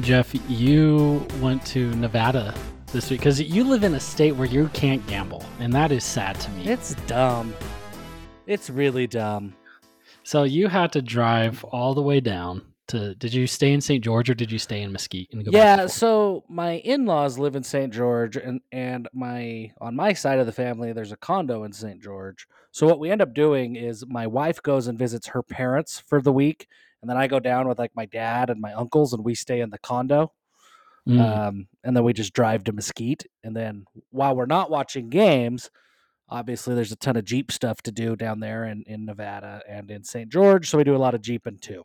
Jeff, you went to Nevada this week because you live in a state where you can't gamble, and that is sad to me. It's dumb. It's really dumb. So you had to drive all the way down to. Did you stay in St. George or did you stay in Mesquite? And go back Yeah, so my in-laws live in St. George and and my on my side of the family there's a condo in St. George. So what we end up doing is my wife goes and visits her parents for the week and then I go down with like my dad and my uncles and we stay in the condo. Mm, Um, and then we just drive to Mesquite and then while we're not watching games, obviously there's a ton of Jeep stuff to do down there in, in Nevada and in St. George, so we do a lot of Jeeping too.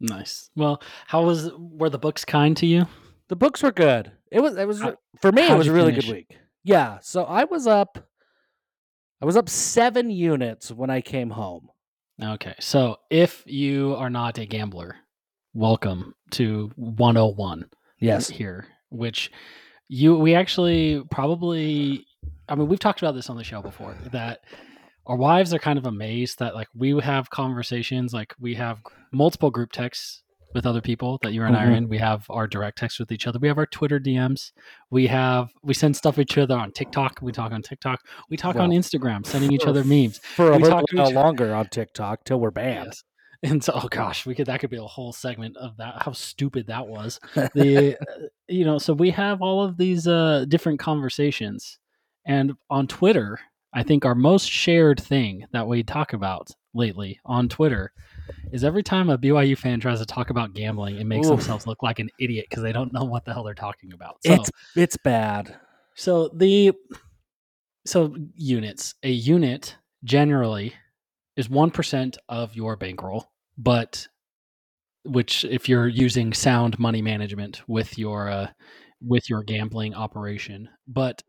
nice. Well, how was were the books kind to you? The books were good. It was it was How- for me it was a really finish? good week. Yeah, so I was up I was up 7 units when I came home. Okay, so if you are not a gambler, welcome to 101. Yes. here, which you we actually probably I mean we've talked about this on the show before that our wives are kind of amazed that like we have conversations like we have multiple group texts with other people that you and I are Mhm. in. We have our direct text with each other. We have our Twitter DMs. We have we send stuff each other on TikTok. We talk on TikTok. We talk on Instagram, sending each other memes. For a We little talk while each- longer on TikTok till we're banned. Yes. And so, oh gosh, we could that could be a whole segment of that. How stupid that was. The you know, so we have all of these uh different conversations, and on Twitter, I think our most shared thing that we talk about lately on Twitter is every time a BYU fan tries to talk about gambling, it makes Oof. themselves look like an idiot because they don't know what the hell they're talking about. So, It's it's bad. so the so units, a unit generally is 1% of your bankroll, but which if you're using sound money management with your uh, with your gambling operation, but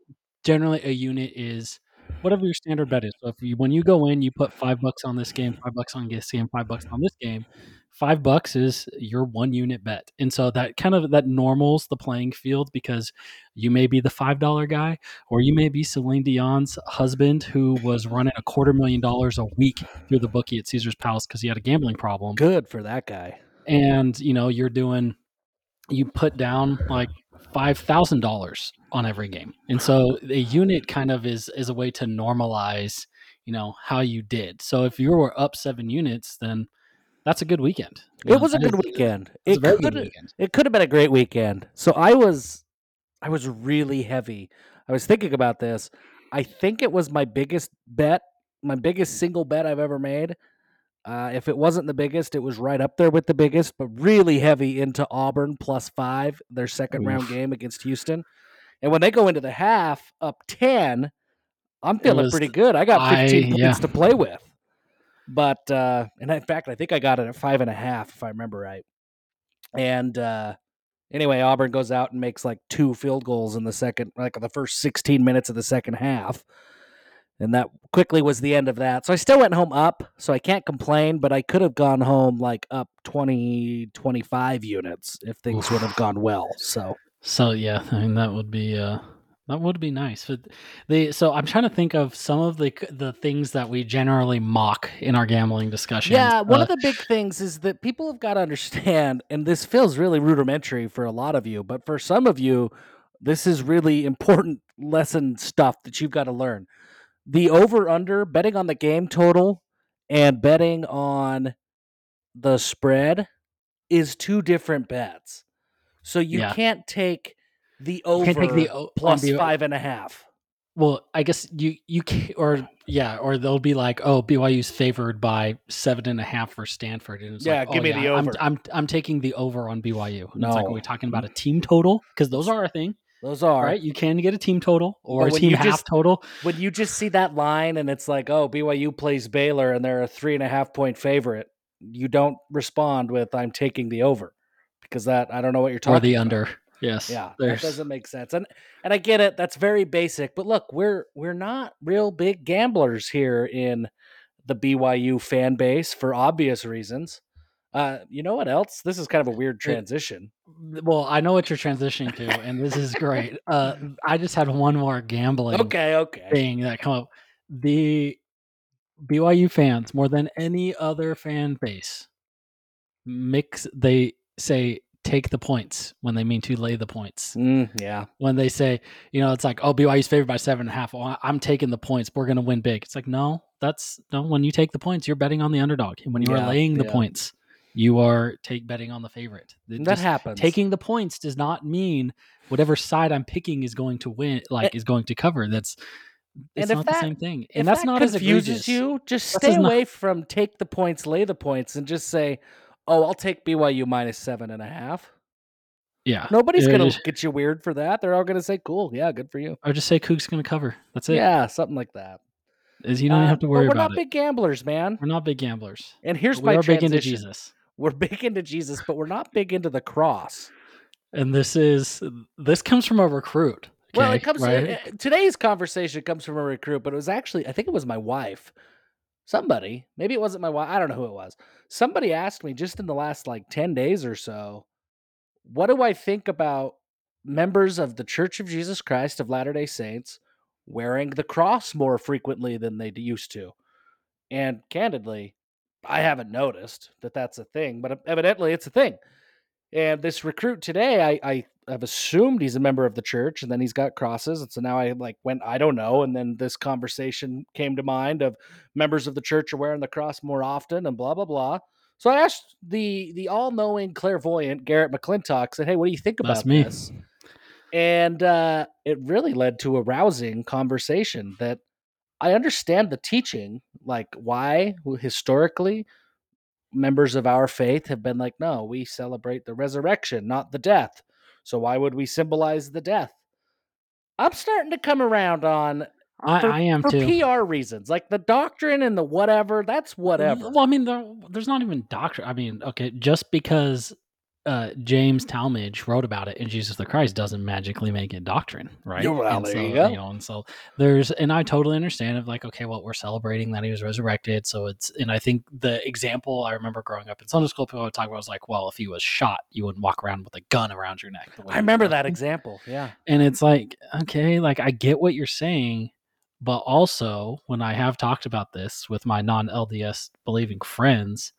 generally a unit is whatever your standard bet is. So if you when you go in, you put 5 bucks on this game, 5 bucks on this game, 5 bucks on this game, 5 bucks is your one unit bet. And so that kind of that normals the playing field because you may be the $5 guy or you may be Celine Dion's husband who was running a quarter million dollars a week through the bookie at Caesar's Palace because he had a gambling problem. Good for that guy. And you know, you're doing you put down like five thousand dollars on every game. And so a unit kind of is is a way to normalize, you know, how you did. So if you were up seven units, then that's a good weekend. You It know, was a good weekend. It's It could good weekend. it could have been a great weekend. So I was I was really heavy. I was thinking about this. I think it was my biggest bet, my biggest single bet I've ever made. Uh, if it wasn't the biggest, it was right up there with the biggest, but really heavy into Auburn plus five, their second round game against Houston. And when they go into the half up 10, I'm feeling was- pretty good. I got 15 I- points yeah. to play with. But, uh, and in fact, I think I got it at five and a half, if I remember right. And, uh, anyway, Auburn goes out and makes like two field goals in the second, like the first 16 minutes of the second half. And that quickly was the end of that. So I still went home up, so I can't complain, but I could have gone home like up 20, 25 units if things would have gone well. So So yeah, I mean that would be uh that would be nice. But the so I'm trying to think of some of the the things that we generally mock in our gambling discussion. Yeah, one Uh, of the big things is that people have got to understand, and this feels really rudimentary for a lot of you, but for some of you, this is really important lesson stuff that you've got to learn. The over under, betting on the game total and betting on the spread is two different bets. So you Yeah. can't take the over can't take the o- plus the- five and a half. well, I guess you you can or yeah, or they'll be like, oh, BYU's favored by seven and a half for Stanford, and it's Yeah, like, give oh, me the yeah, I'm, over. I'm I'm taking the over on BYU. And It's like, are we talking about a team total? Because those are a thing, Those are right? You can get a team total or a team half just- total. when you just see that line and it's like, oh, BYU plays Baylor and they're a three and a half point favorite, you don't respond with "I'm taking the over," because that I don't know what you're talking or the about. under. Yes. Yeah, that doesn't make sense. And and I get it. That's very basic. But look, we're we're not real big gamblers here in the BYU fan base for obvious reasons. Uh, you know what else? This is kind of a weird transition. Well, I know what you're transitioning to, and this is great. Uh, I just had one more gambling Okay, okay. thing that come up. The BYU fans, more than any other fan base, mix they say take the points when they mean to lay the points. Mm, yeah. When they say, you know, it's like, oh, BYU's favored by seven and a half. Well, I- I'm taking the points. We're going to win big. It's like, no, that's no. When you take the points, you're betting on the underdog. And when you Yeah, are laying the yeah. points, you are take betting on the favorite. It That happens. taking the points does not mean whatever side I'm picking is going to win, like is going to cover. That's it's And not the same thing, and that's that not as confuses egregious. you, just stay not- away from take the points, lay the points, and just say, "Oh, I'll take BYU minus seven and a half." Yeah, Nobody's gonna look at you weird for that. They're all gonna say, "Cool, yeah, good for you." or just say Cook's going to cover. That's it. Yeah, something like that. Is you don't Uh, have to worry we're about not it. big gamblers, man. We're not big gamblers. And here's but we my are big into. Jesus. We're big into Jesus, but we're not big into the cross. And this is this comes from a recruit. well, it comes right? uh, today's conversation comes from a recruit, but it was actually I think it was my wife. Somebody, maybe it wasn't my wife. I don't know who it was. Somebody asked me just in the last like 10 days or so, what do I think about members of the Church of Jesus Christ of Latter-day Saints wearing the cross more frequently than they used to? And candidly, I haven't noticed that that's a thing, but evidently it's a thing. And this recruit today, I, I have assumed he's a member of the church, and then he's got crosses, and so now I like went, I don't know, and then this conversation came to mind of members of the church are wearing the cross more often, and blah blah blah. So I asked the the all knowing clairvoyant Garrett McClintock, said, "Hey, what do you think about me. this?" And uh, it really led to a rousing conversation that I understand the teaching, like why historically members of our faith have been like, no, we celebrate the resurrection, not the death. So why would we symbolize the death? I'm starting to come around on I, for, I am for too. PR reasons, like the doctrine and the whatever. That's whatever. Well, I mean, there, there's not even doctrine. I mean, okay, just because uh, James Talmage wrote about it and Jesus the Christ doesn't magically make it doctrine, right? Well, and there so, you go. know, and so there's, and I totally understand of like, okay, well, we're celebrating that he was resurrected, so it's, and I think the example I remember growing up in Sunday school, people would talk about was like, well, if he was shot, you wouldn't walk around with a gun around your neck. the way I remember that example. Yeah. And it's like, okay, like I get what you're saying, but also when I have talked about this with my non LDS believing friends,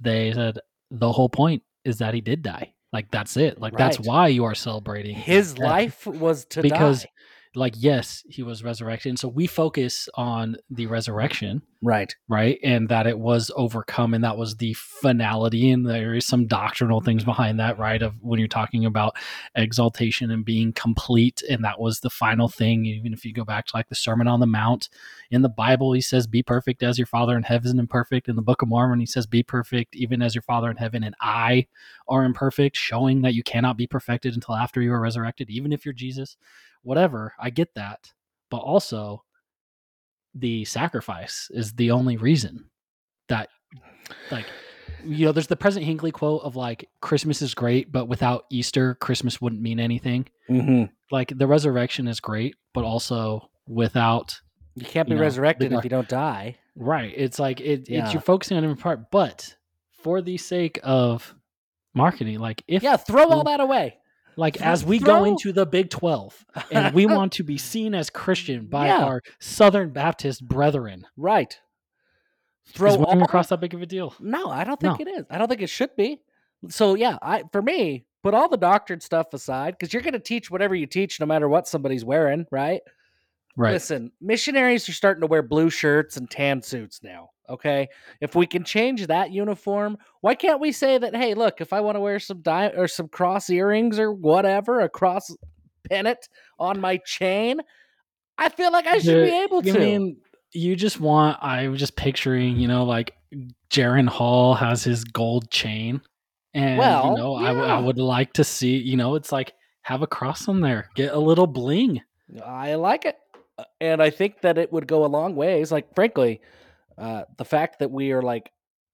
they said the whole point is that he did die. Like that's it. Like that's why you are celebrating His life was to because die. Like yes, he was resurrected. And so we focus on the resurrection Right. right? And that it was overcome and that was the finality and there is some doctrinal things behind that right? Of when you're talking about exaltation and being complete and that was the final thing. Even if you go back to like the sermon on the mount in the bible he says be perfect as your father in heaven is perfect. In the book of mormon he says be perfect even as your father in heaven and i are imperfect showing that you cannot be perfected until after you are resurrected even if you're jesus whatever i get that but also the sacrifice is the only reason that like you know there's the president hinckley quote of like christmas is great but without easter christmas wouldn't mean anything Mm-hmm. like the resurrection is great but also without You can't be You know, resurrected the if you don't die. right it's like it, Yeah. it's you're focusing on a different part but for the sake of marketing like if Yeah, throw all that away. Like as we throw- go into the big 12 and we want to be seen as christian by Yeah. our southern baptist brethren right. Throw all a cross that big of a deal No, I don't think No. it is. I don't think it should be. So yeah, I for me, put all the doctrine stuff aside because you're going to teach whatever you teach, no matter what somebody's wearing, right? right Listen, missionaries are starting to wear blue shirts and tan suits now. Okay, if we can change that uniform, why can't we say that? Hey, look, if I want to wear some di- or some cross earrings or whatever, a cross pennant on my chain, I feel like I should be able to. I mean, you just want. I was just picturing, you know, like Jaren Hall has his gold chain, and Well, you know, I, w- I would like to see. You know, it's like have a cross on there, get a little bling. I like it. Uh, And I think that it would go a long ways. Like, frankly, uh, the fact that we are like,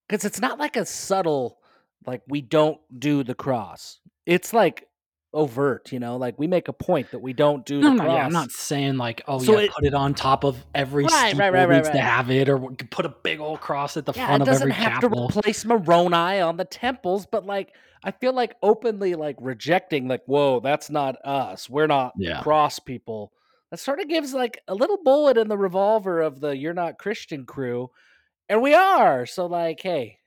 because it's not like a subtle, like, we don't do the cross. It's like overt, you know, like we make a point that we don't do No, the no, cross. yeah, I'm not saying like, oh So yeah, it- put it on top of every Right, right, right, right, needs to have it, or put a big old cross at the yeah, front of doesn't every have chapel. to replace Moroni on the temples, but like, I feel like openly like rejecting, like, whoa, that's not us. We're not Yeah. cross people. That sort of gives like a little bullet in the revolver of the you're not Christian crew. And we are. So, like, hey,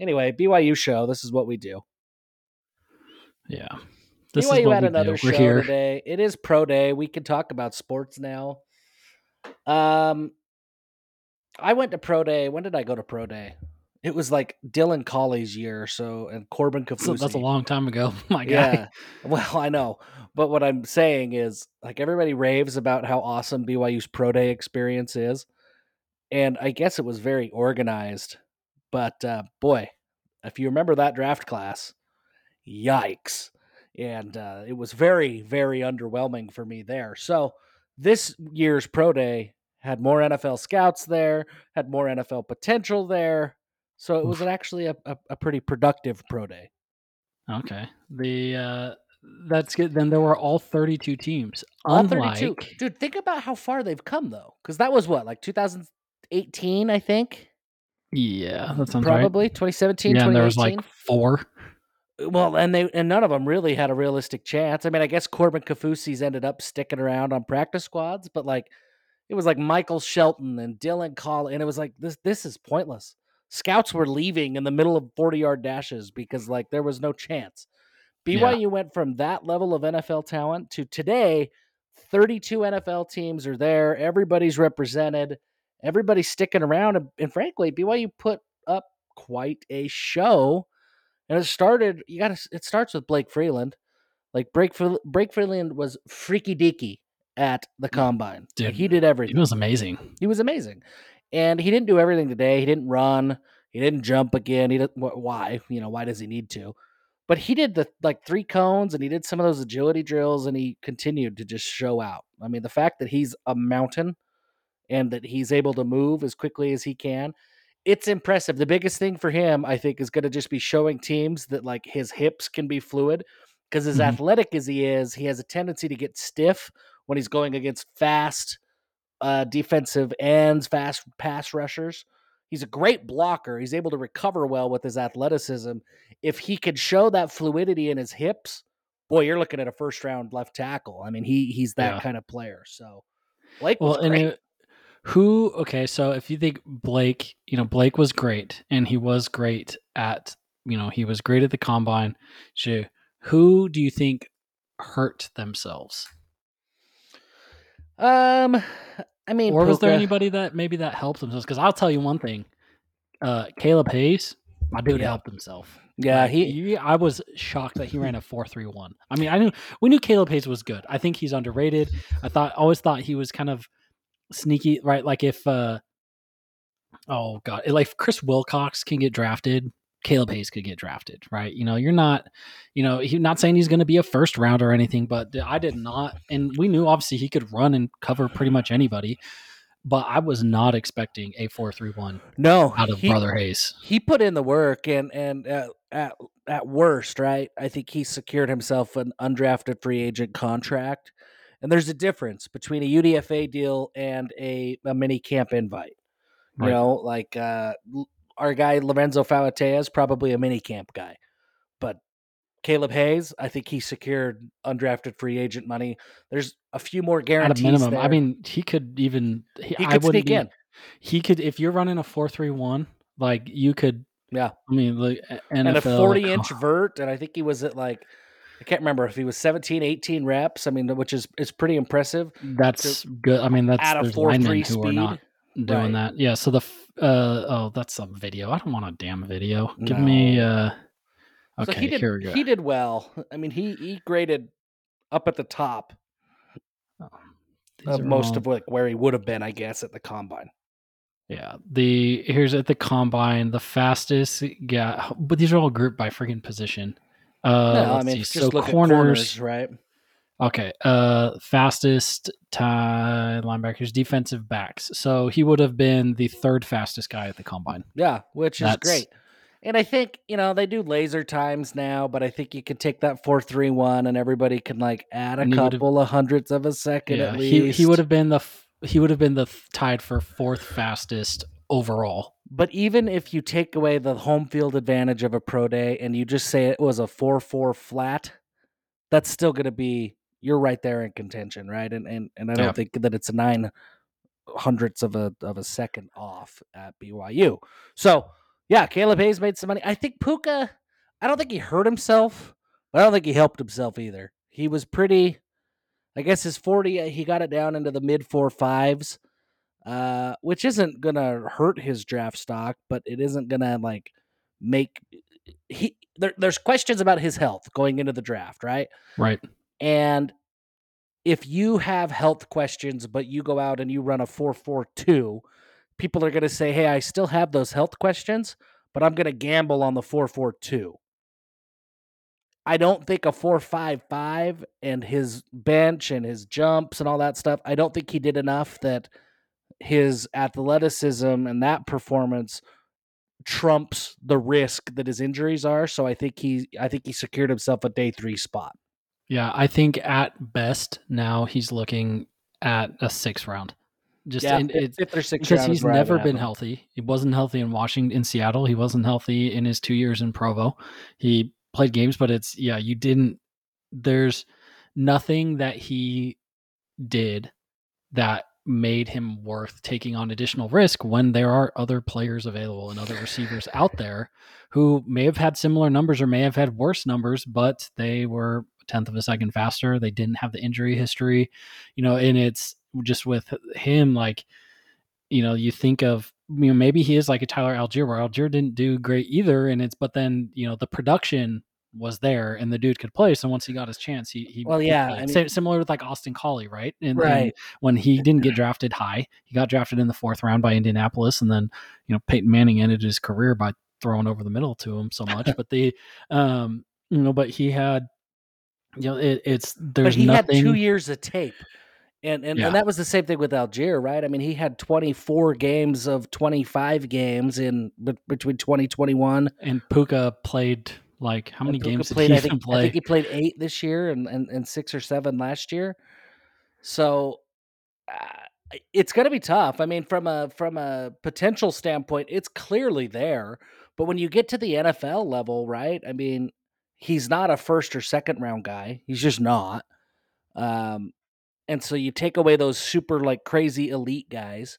anyway, BYU show. This is what we do. Yeah. This BYU is what had we another do. show We're here. today. It is pro day. We can talk about sports now. Um, I went to pro day. When did I go to pro day? It was like Dylan Collie's year, or so and Corbin Kaufusi. So that's a long time ago. My guy. Yeah. Well, I know. But what I'm saying is like everybody raves about how awesome BYU's pro day experience is. And I guess it was very organized. But uh, boy, if you remember that draft class, yikes. And uh, it was very, very underwhelming for me there. So this year's pro day had more NFL scouts there, had more NFL potential there. So it was actually a, a, a pretty productive pro day. Okay. The uh that's good. Then there were all 32 teams. All Unlike 32. Dude, think about how far they've come though. Because that was what, like 2018, I think? Yeah, that sounds right. Probably 2017, Yeah, and there was like four. well, and they and none of them really had a realistic chance. I mean, I guess Corbin Kaufusi's ended up sticking around on practice squads, but like it was like Michael Shelton and Dylan Call, and it was like this this is pointless. Scouts were leaving in the middle of 40 yard dashes because like there was no chance. BYU went from that level of NFL talent to today, 32 NFL teams are there. Everybody's represented. Everybody's sticking around. And, and frankly, BYU put up quite a show. And it started, you got to, it starts with Blake Freeland. Like, Blake, Blake Freeland was freaky deaky at the combine. Like, Dude, he did everything. He was amazing. He was amazing. And he didn't do everything today. He didn't run. He didn't jump again. He didn't, why? You know, why does he need to? But he did the like three cones and he did some of those agility drills and he continued to just show out. I mean, the fact that he's a mountain and that he's able to move as quickly as he can, it's impressive. The biggest thing for him, I think, is going to just be showing teams that like his hips can be fluid because as Mhm. athletic as he is, he has a tendency to get stiff when he's going against fast uh, defensive ends, fast pass rushers. He's a great blocker. He's able to recover well with his athleticism. If he could show that fluidity in his hips, boy, you're looking at a first round left tackle. I mean, he he's that Yeah. kind of player. So Blake Well, was and great. it, who? Okay, so if you think Blake, you know, Blake was great, and he was great at, you know, he was great at the combine. Who do you think hurt themselves, um, I mean, or was there anybody that maybe that helped themselves? Because I'll tell you one thing, uh, Caleb Hayes, my dude, Yeah. helped himself. Yeah, Like, he. I was shocked that he ran a four three one. I mean, I knew we knew Caleb Hayes was good. I think he's underrated. I thought always thought he was kind of sneaky, right? Like if uh oh god, like Chris Wilcox can get drafted, Caleb Hayes could get drafted, right? You know, you're not, you know, he's not saying he's going to be a first round or anything, but I did not, and we knew obviously he could run and cover pretty much anybody, but I was not expecting a four three one No, out of he, Brother Hayes. he put in the work and and uh, at at worst right i think he secured himself an undrafted free agent contract and there's a difference between a udfa deal and a, a mini camp invite you Right. know like uh our guy Lorenzo Fauatea is probably a mini camp guy but caleb hayes i think he secured undrafted free agent money there's a few more guarantees. At a minimum, I mean, he could even he, he could sneak be- in He could if you're running a four three one, like you could. Yeah. I mean, like NFL, and a like, 40 inch oh, vert and i think he was at like i can't remember if he was 17 18 reps i mean which is is pretty impressive That's good. I mean, that's at a there's 4 linemen 3 speed not doing Right. that. Yeah. So the uh oh, that's a video. I don't want a damn video. Give me uh. Okay, so he did here we go. he did well i mean he he graded up at the top These of most all- of like where he would have been i guess at the combine Yeah, the here's at the combine the fastest. Yeah, but these are all grouped by freaking position. Uh, no i mean see. just so look corners, at corners right Okay. Uh fastest time linebackers, defensive backs. So he would have been the third fastest guy at the combine. yeah which is great and i think you know they do laser times now but i think you can take that 431 and everybody can like add a he couple of hundredths of a second Yeah, at he least he would have been the he would have been the th- tied for fourth fastest overall. But even if you take away the home field advantage of a pro day and you just say it was a 4 4 flat, that's still going to be, you're right there in contention, right? And and, and I don't Yeah. think that it's nine hundredths of a, of a second off at BYU. So, yeah, Caleb Hayes made some money. I think Puka, I don't think he hurt himself. But I don't think he helped himself either. He was pretty. I guess his forty, he got it down into the mid four fives, uh, which isn't gonna hurt his draft stock, but it isn't gonna like make he. There, there's questions about his health going into the draft, right? Right. And if you have health questions, but you go out and you run a 442, people are going to say, Hey, I still have those health questions, but I'm going to gamble on the 442. I don't think a 455 and his bench and his jumps and all that stuff, I don't think he did enough that his athleticism and that performance trumps the risk that his injuries are. So I think he I think he secured himself a day 3 spot. Yeah, I think at best now he's looking at a sixth round. Just Yeah, in, fifth, fifth or sixth because he's where I would never been healthy. He wasn't healthy in Washington, in Seattle. He wasn't healthy in his two years in Provo. He played games, but it's yeah, you didn't. There's nothing that he did that made him worth taking on additional risk when there are other players available and other receivers out there who may have had similar numbers or may have had worse numbers, but they were tenth of a second faster. They didn't have the injury history, you know, and it's just with him, like, you know, you think of, you know, maybe he is like a Tyler Allgeier where Allgeier didn't do great either. And it's, but then, you know, the production was there and the dude could play. So once he got his chance, he, he Well, yeah, played. I mean- similar with like Austin Collie, right? And, and Right. when he didn't get drafted high, he got drafted in the fourth round by Indianapolis, and then you know Peyton Manning ended his career by throwing over the middle to him so much. but the, um, you know, but he had, you know, it, it's there's but he nothing. had two years of tape. And, and, Yeah. and that was the same thing with Allgeier, right? I mean, he had 24 games of 25 games in between 2021. and Puka played like how many games did played, he I think, play? I think he played eight this year and, and, and six or seven last year. So uh, it's going to be tough. I mean, from a from a potential standpoint, it's clearly there. But when you get to the NFL level, right? I mean, he's not a first or second round guy. He's just not. Um, and so you take away those super like crazy elite guys.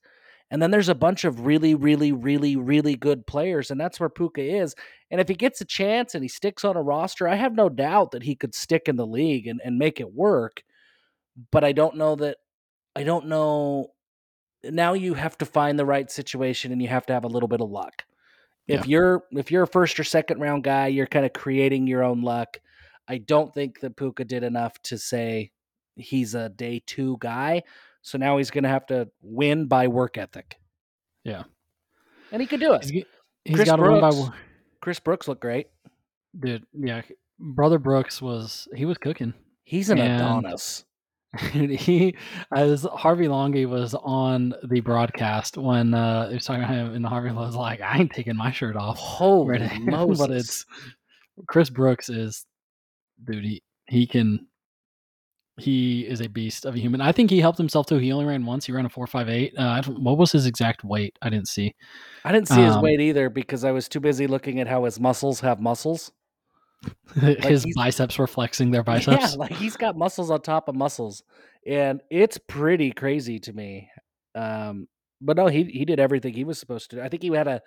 And then there's a bunch of really, really, really, really good players, and that's where Puka is. And if he gets a chance and he sticks on a roster, I have no doubt that he could stick in the league and, and make it work. But I don't know that I don't know now you have to find the right situation and you have to have a little bit of luck. If you're if you're a first or second round guy, you're kind of creating your own luck. I don't think that Puka did enough to say he's a day two guy. So now he's gonna have to win by work ethic. Yeah. And he could do it. He's, he's Chris got to win by Brooks. Chris Brooks looked great. dude. Yeah, brother Brooks was he was cooking. He's an And- Adonis. He as Harvey Unga was on the broadcast when uh he was talking about him and Harvey was like, I ain't taking my shirt off. Holy Right. Moses. but it's Chris Brooks is dude, he, he can he is a beast of a human. I think he helped himself too. He only ran once. He ran a four five eight. Uh, I don't, what was his exact weight? I didn't see. I didn't see his um, weight either because I was too busy looking at how his muscles have muscles. his he's- biceps were flexing their biceps. Yeah, like he's got muscles on top of muscles, and it's pretty crazy to me. Um, but no, he he did everything he was supposed to. do. I think he had a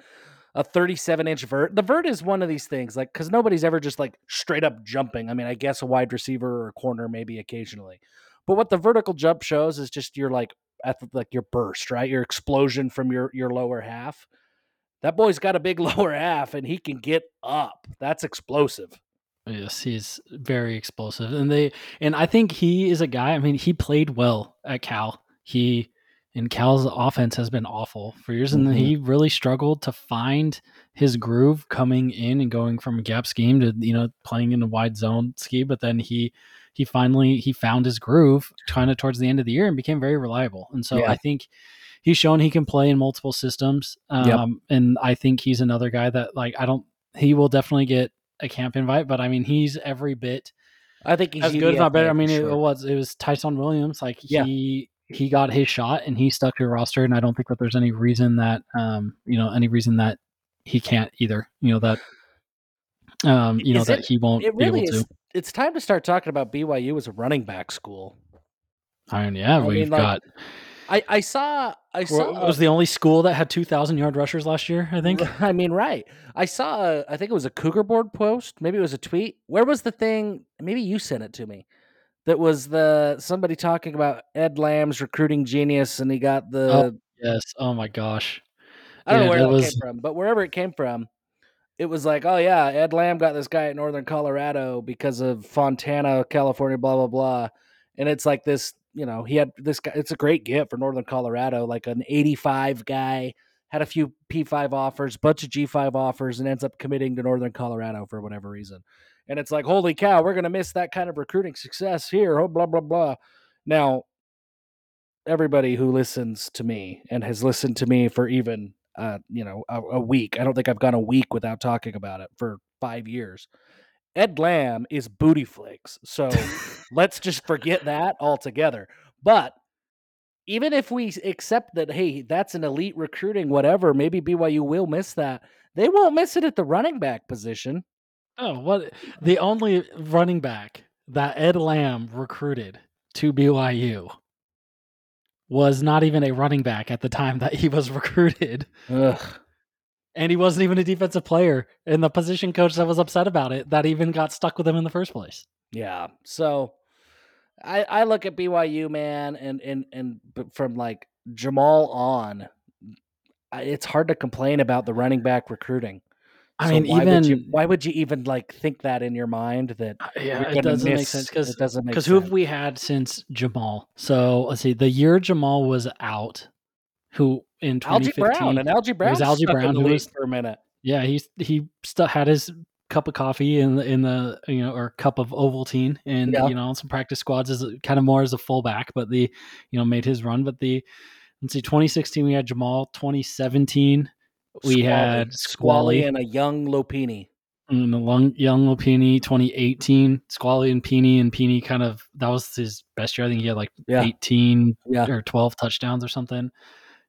a 37 inch vert. The vert is one of these things, like because nobody's ever just like straight up jumping. I mean, I guess a wide receiver or a corner maybe occasionally, but what the vertical jump shows is just your like at like your burst, right? Your explosion from your your lower half. That boy's got a big lower half, and he can get up. That's explosive. Yes, he's very explosive, and they and I think he is a guy. I mean, he played well at Cal. He and Cal's offense has been awful for years, and Mhm. he really struggled to find his groove coming in and going from gap scheme to you know playing in a wide zone scheme. But then he he finally he found his groove kind of towards the end of the year and became very reliable. And so Yeah. I think he's shown he can play in multiple systems. Um, Yep. and I think he's another guy that like I don't. He will definitely get a camp invite, but I mean he's every bit I think he's as good, if not better. I mean, for it, sure. was it was Ty'Son Williams. Like Yeah. he he got his shot and he stuck to the roster, and I don't think that there's any reason that um you know any reason that he can't either. You know that um you know Is that he won't it be really able is. to. It's time to start talking about BYU as a running back school. I mean, yeah, I we've mean, like- got I, I saw I saw was the only school that had 2,000 yard rushers last year, I think. I mean, right. I saw, a, I think it was a Cougar Board post. Maybe it was a tweet. Where was the thing? Maybe you sent it to me. That was the somebody talking about Ed Lamb's recruiting genius, and he got the. Oh, yes. Oh my gosh. I don't know where that was- came from, but wherever it came from, it was like, oh yeah, Ed Lamb got this guy at Northern Colorado because of Fontana, California, blah blah blah, and it's like this, you know, he had this guy. It's a great get for Northern Colorado, like an 85 guy, had a few P5 offers, bunch of G5 offers, and ends up committing to Northern Colorado for whatever reason. And it's like, holy cow, we're gonna miss that kind of recruiting success here. Oh, blah blah blah. Now, everybody who listens to me and has listened to me for even uh, you know, a, a week. I don't think I've gone a week without talking about it for five years. Ed Lamb is booty flakes. So let's just forget that altogether. But even if we accept that, hey, that's an elite recruiting, whatever, maybe BYU will miss that. They won't miss it at the running back position. Oh, what? The only running back that Ed Lamb recruited to BYU was not even a running back at the time that he was recruited. Ugh. And he wasn't even a defensive player. And the position coach that was upset about it that even got stuck with him in the first place. Yeah. So I I look at BYU man and and and from like Jamal on it's hard to complain about the running back recruiting. I mean, why would you, even why would you even like think that in your mind that uh, you're yeah, it doesn't make miss- sense because it doesn't make because who have we had since Jamal? So let's see, the year Jamal was out, who in Algie Brown and Algie Brown was Algie Brown who was- for a minute. yeah, he he still had his cup of coffee in the in the you know or cup of Ovaltine and Yeah. you know on some practice squads as a, kind of more as a fullback, but the you know made his run. But the let's see, 2016 we had Jamal, 2017 we had Squally, and a young Lopini. and the long, young Lopini, 2018 Squally and Peeny and Peeny kind of that was his best year. I think he had like Yeah. 18 Yeah. or 12 touchdowns or something.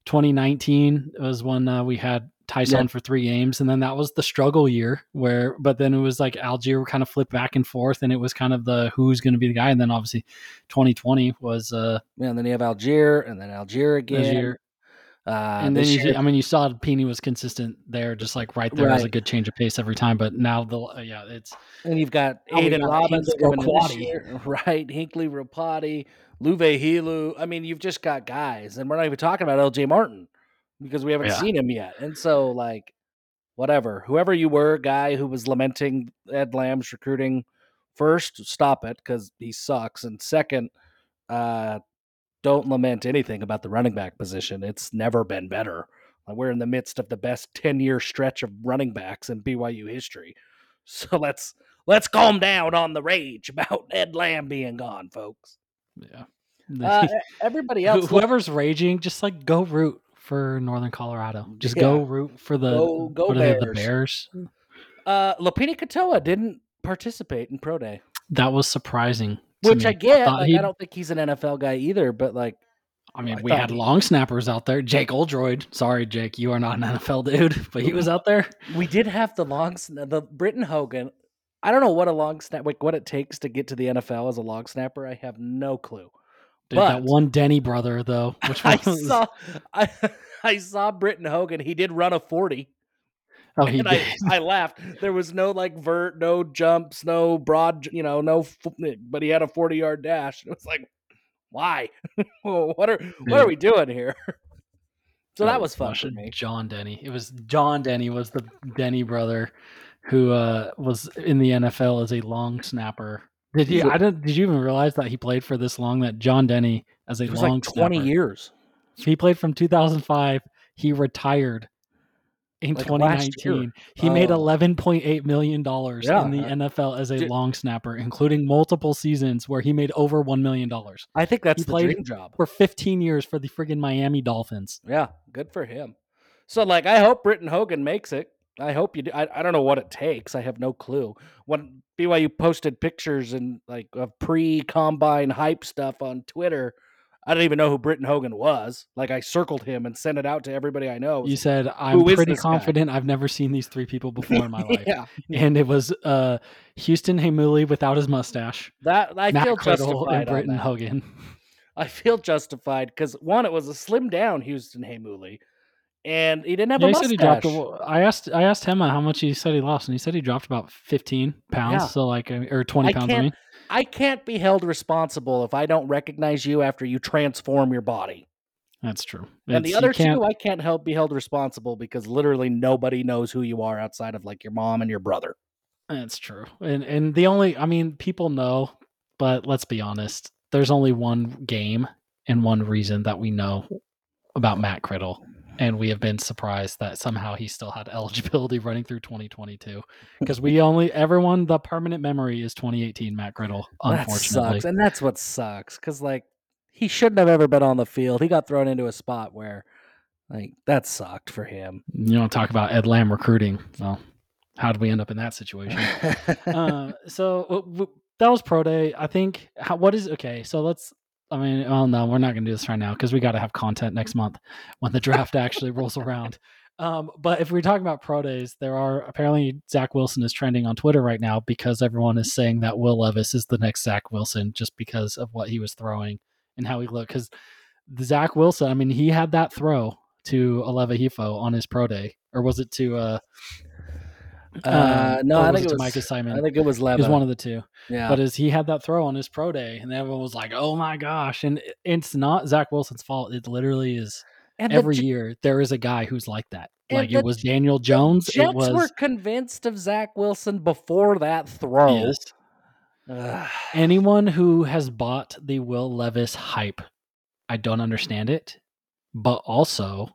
2019 was when uh, we had Ty'Son Yeah. for three games, and then that was the struggle year where, but then it was like Allgeier kind of flipped back and forth, and it was kind of the who's going to be the guy, and then obviously 2020 was uh, Yeah, and then you have Allgeier and then Allgeier again. Allgeier, Uh, and then you, year- I mean, you saw Peeny was consistent there, just like right there was a good change of pace every time. But now the uh, yeah, it's And you've got Aidan Robbins coming in this year, right? Hinckley Ropati, Luve Hilu. I mean, you've just got guys, and we're not even talking about LJ Martin because we haven't Yeah. seen him yet. And so, like, whatever, whoever you were, guy who was lamenting Ed Lamb's recruiting, first, stop it because he sucks, and second, uh, don't lament anything about the running back position. It's never been better. We're in the midst of the best ten year stretch of running backs in BYU history. So let's let's calm down on the rage about Ed Lamb being gone, folks. yeah. Uh, everybody else, look- whoever's raging, just like go root for Northern Colorado. Just go root for the Go- go what are they, the Bears. Bears. uh, Lopini Katoa didn't participate in pro day, That was surprising. Which me. I get. thought Like, I don't think he's an NFL guy either, but like, I mean, I we had long snappers out there. Jake Oldroyd. Sorry, Jake, you are not an NFL dude, but he was out there. we did have the long the Britton Hogan. I don't know what a long snap, like what it takes to get to the NFL as a long snapper. I have no clue. Dude, that But- one Denny brother though, which I was- saw, I, I saw Britton Hogan. He did run a forty. Oh he and did. I, I laughed. There was no like vert, no jumps, no broad, you know, no. f- But he had a forty yard dash. It was like, why? what are what are we doing here? so that was fun for me. John Denny. It was John Denny was the Denny brother who uh, was in the NFL as a long snapper. Did you? I didn't. Did you even realize that he played for this long? That John Denny as a It was long like twenty snapper. years. He played from 2005. He retired in Like 2019. He made Oh. 11.8 million dollars Yeah, in the uh, NFL as a long snapper, including multiple seasons where he made over one million dollars I think that's He the dream job. for 15 years for the friggin' Miami Dolphins. Yeah, good for him. So like, I hope Britton Hogan makes it. I hope you do. I, I don't know what it takes. I have no clue. When BYU posted pictures and like of pre combine hype stuff on Twitter, I don't even know who Britton Hogan was. Like I circled him and sent it out to everybody I know. You said, I'm pretty this guy?" confident I've never seen these three people before in my life. yeah, And it was uh, Houston Heimuli without his mustache, that I Matt feel Criddle, justified and Britton. Hogan. I feel justified because one, it was a slim down Houston Heimuli, and he didn't have Yeah, a he said he dropped. mustache. A, I asked I asked him how much he said he lost, and he said he dropped about fifteen pounds. Yeah. So like, or twenty I pounds. I mean, I can't be held responsible if I don't recognize you after you transform your body. that's true. and the other two, I can't help be held responsible because literally nobody knows who you are outside of like your mom and your brother. That's true. And and the only I mean, people know, but let's be honest. There's only one game and one reason that we know about Matt Criddle. And we have been surprised that somehow he still had eligibility running through 2022. Because we only everyone the permanent memory is 2018 Matt Criddle, That sucks, and that's what sucks because like he shouldn't have ever been on the field. He got thrown into a spot where like that sucked for him. You don't talk about Ed Lamb recruiting. Well, how did we end up in that situation? uh, so that was pro day. I think. How, what is okay? So let's. I mean, well, no, we're not going to do this right now because we got to have content next month when the draft actually rolls around. Um, but if we're talking about pro days, there are apparently Zach Wilson is trending on Twitter right now because everyone is saying that Will Levis is the next Zach Wilson just because of what he was throwing and how he looked. Because Zach Wilson, I mean, he had that throw to Aleva Hifo on his pro day, or was it to? uh Uh, um, no, I think it it was. Micah Simon. I think it was It Leva. was one of the two. yeah, But as he had that throw on his pro day, and everyone was like, "Oh my gosh!" And it's not Zach Wilson's fault. It literally is. and Every the, year there is a guy who's like that. Like the it was Daniel Jones. Jets it was were convinced of Zach Wilson before that throw. yes. Ugh. anyone who has bought the Will Levis hype, I don't understand it. But also,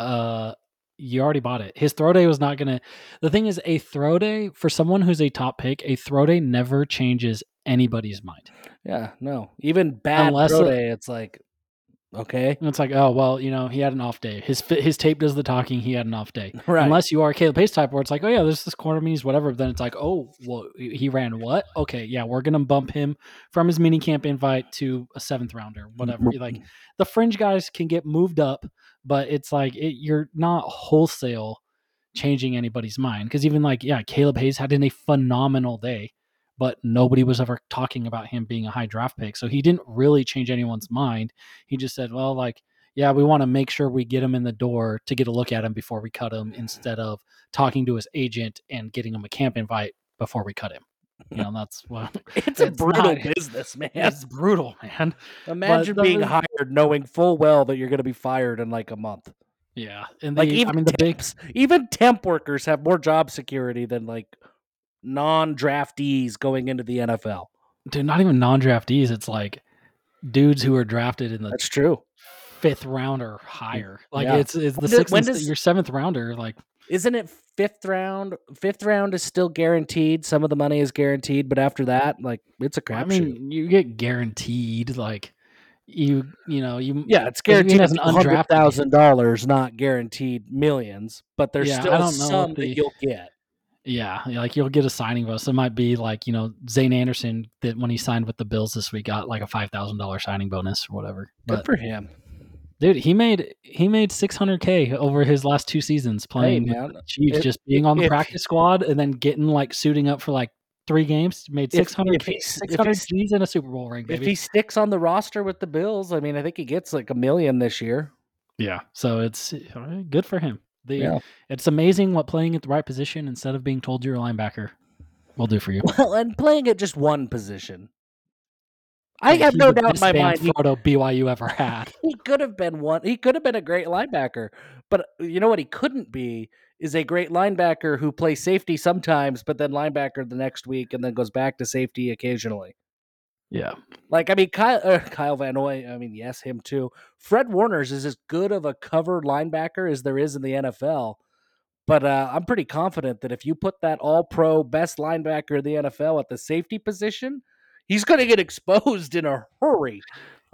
uh, you already bought it. His throw day was not gonna. The thing is, a throw day for someone who's a top pick, a throw day never changes anybody's mind. yeah, no, even bad Unless pro it- day, it's like okay, it's like, oh well, you know, he had an off day. His his tape does the talking. He had an off day. right? Unless you are a Caleb Pace type, where it's like, oh yeah, there's this corner means whatever. Then it's like, oh, well, he ran what? Okay, yeah, we're gonna bump him from his mini camp invite to a seventh rounder, whatever. Like the fringe guys can get moved up, but it's like it, you're not wholesale changing anybody's mind because even like yeah, Caleb Hayes had in a phenomenal day, but nobody was ever talking about him being a high draft pick, so he didn't really change anyone's mind. He just said, well, like yeah, we want to make sure we get him in the door to get a look at him before we cut him mm-hmm. instead of talking to his agent and getting him a camp invite before we cut him. You know, that's what it's a it's brutal not- business, man. it's brutal, man. Imagine the- being hired knowing full well that you're going to be fired in like a month. Yeah. And Like the, even I mean the big even temp workers have more job security than like non-draftees going into the NFL. dude, not even non-draftees. It's like dudes who are drafted in the That's true. fifth round or higher. Like Yeah. it's it's the When sixth. when does- your seventh rounder. Like Isn't it fifth round? Fifth round is still guaranteed. Some of the money is guaranteed, but after that, like it's a crapshoot. I mean, you get guaranteed. Like you you know you yeah, it's guaranteed as an undrafted- thousand dollars, not guaranteed millions. But there's Yeah, I still some what that you'll get. Yeah, like you'll get a signing bonus. It might be like you know Zayne Anderson that when he signed with the Bills this week got like a five thousand dollar signing bonus or whatever. Good But for him. Dude, he made he made six hundred k over his last two seasons Hey, playing the Chiefs, if- just being on the if- practice squad and then getting like suiting up for like three games. Made six hundred if he's- if 600 he's- G's in a Super Bowl ring, If he sticks on the roster with the Bills, I mean, I think he gets like a million this year. yeah, so it's uh, good for him. The Yeah. it's amazing what playing at the right position instead of being told you're a linebacker will do for you. Well, and playing at just one position. I have no doubt in my mind photo BYU ever had. he could have been one. He could have been a great linebacker, but uh, you know what? He couldn't be is a great linebacker who plays safety sometimes, but then linebacker the next week, and then goes back to safety occasionally. Yeah. Like I mean, Kyle uh, Kyle Van Noy. I mean, yes, him too. Fred Warner's is as good of a covered linebacker as there is in the NFL. But uh, I'm pretty confident that if you put that All Pro best linebacker in the NFL at the safety position, he's going to get exposed in a hurry.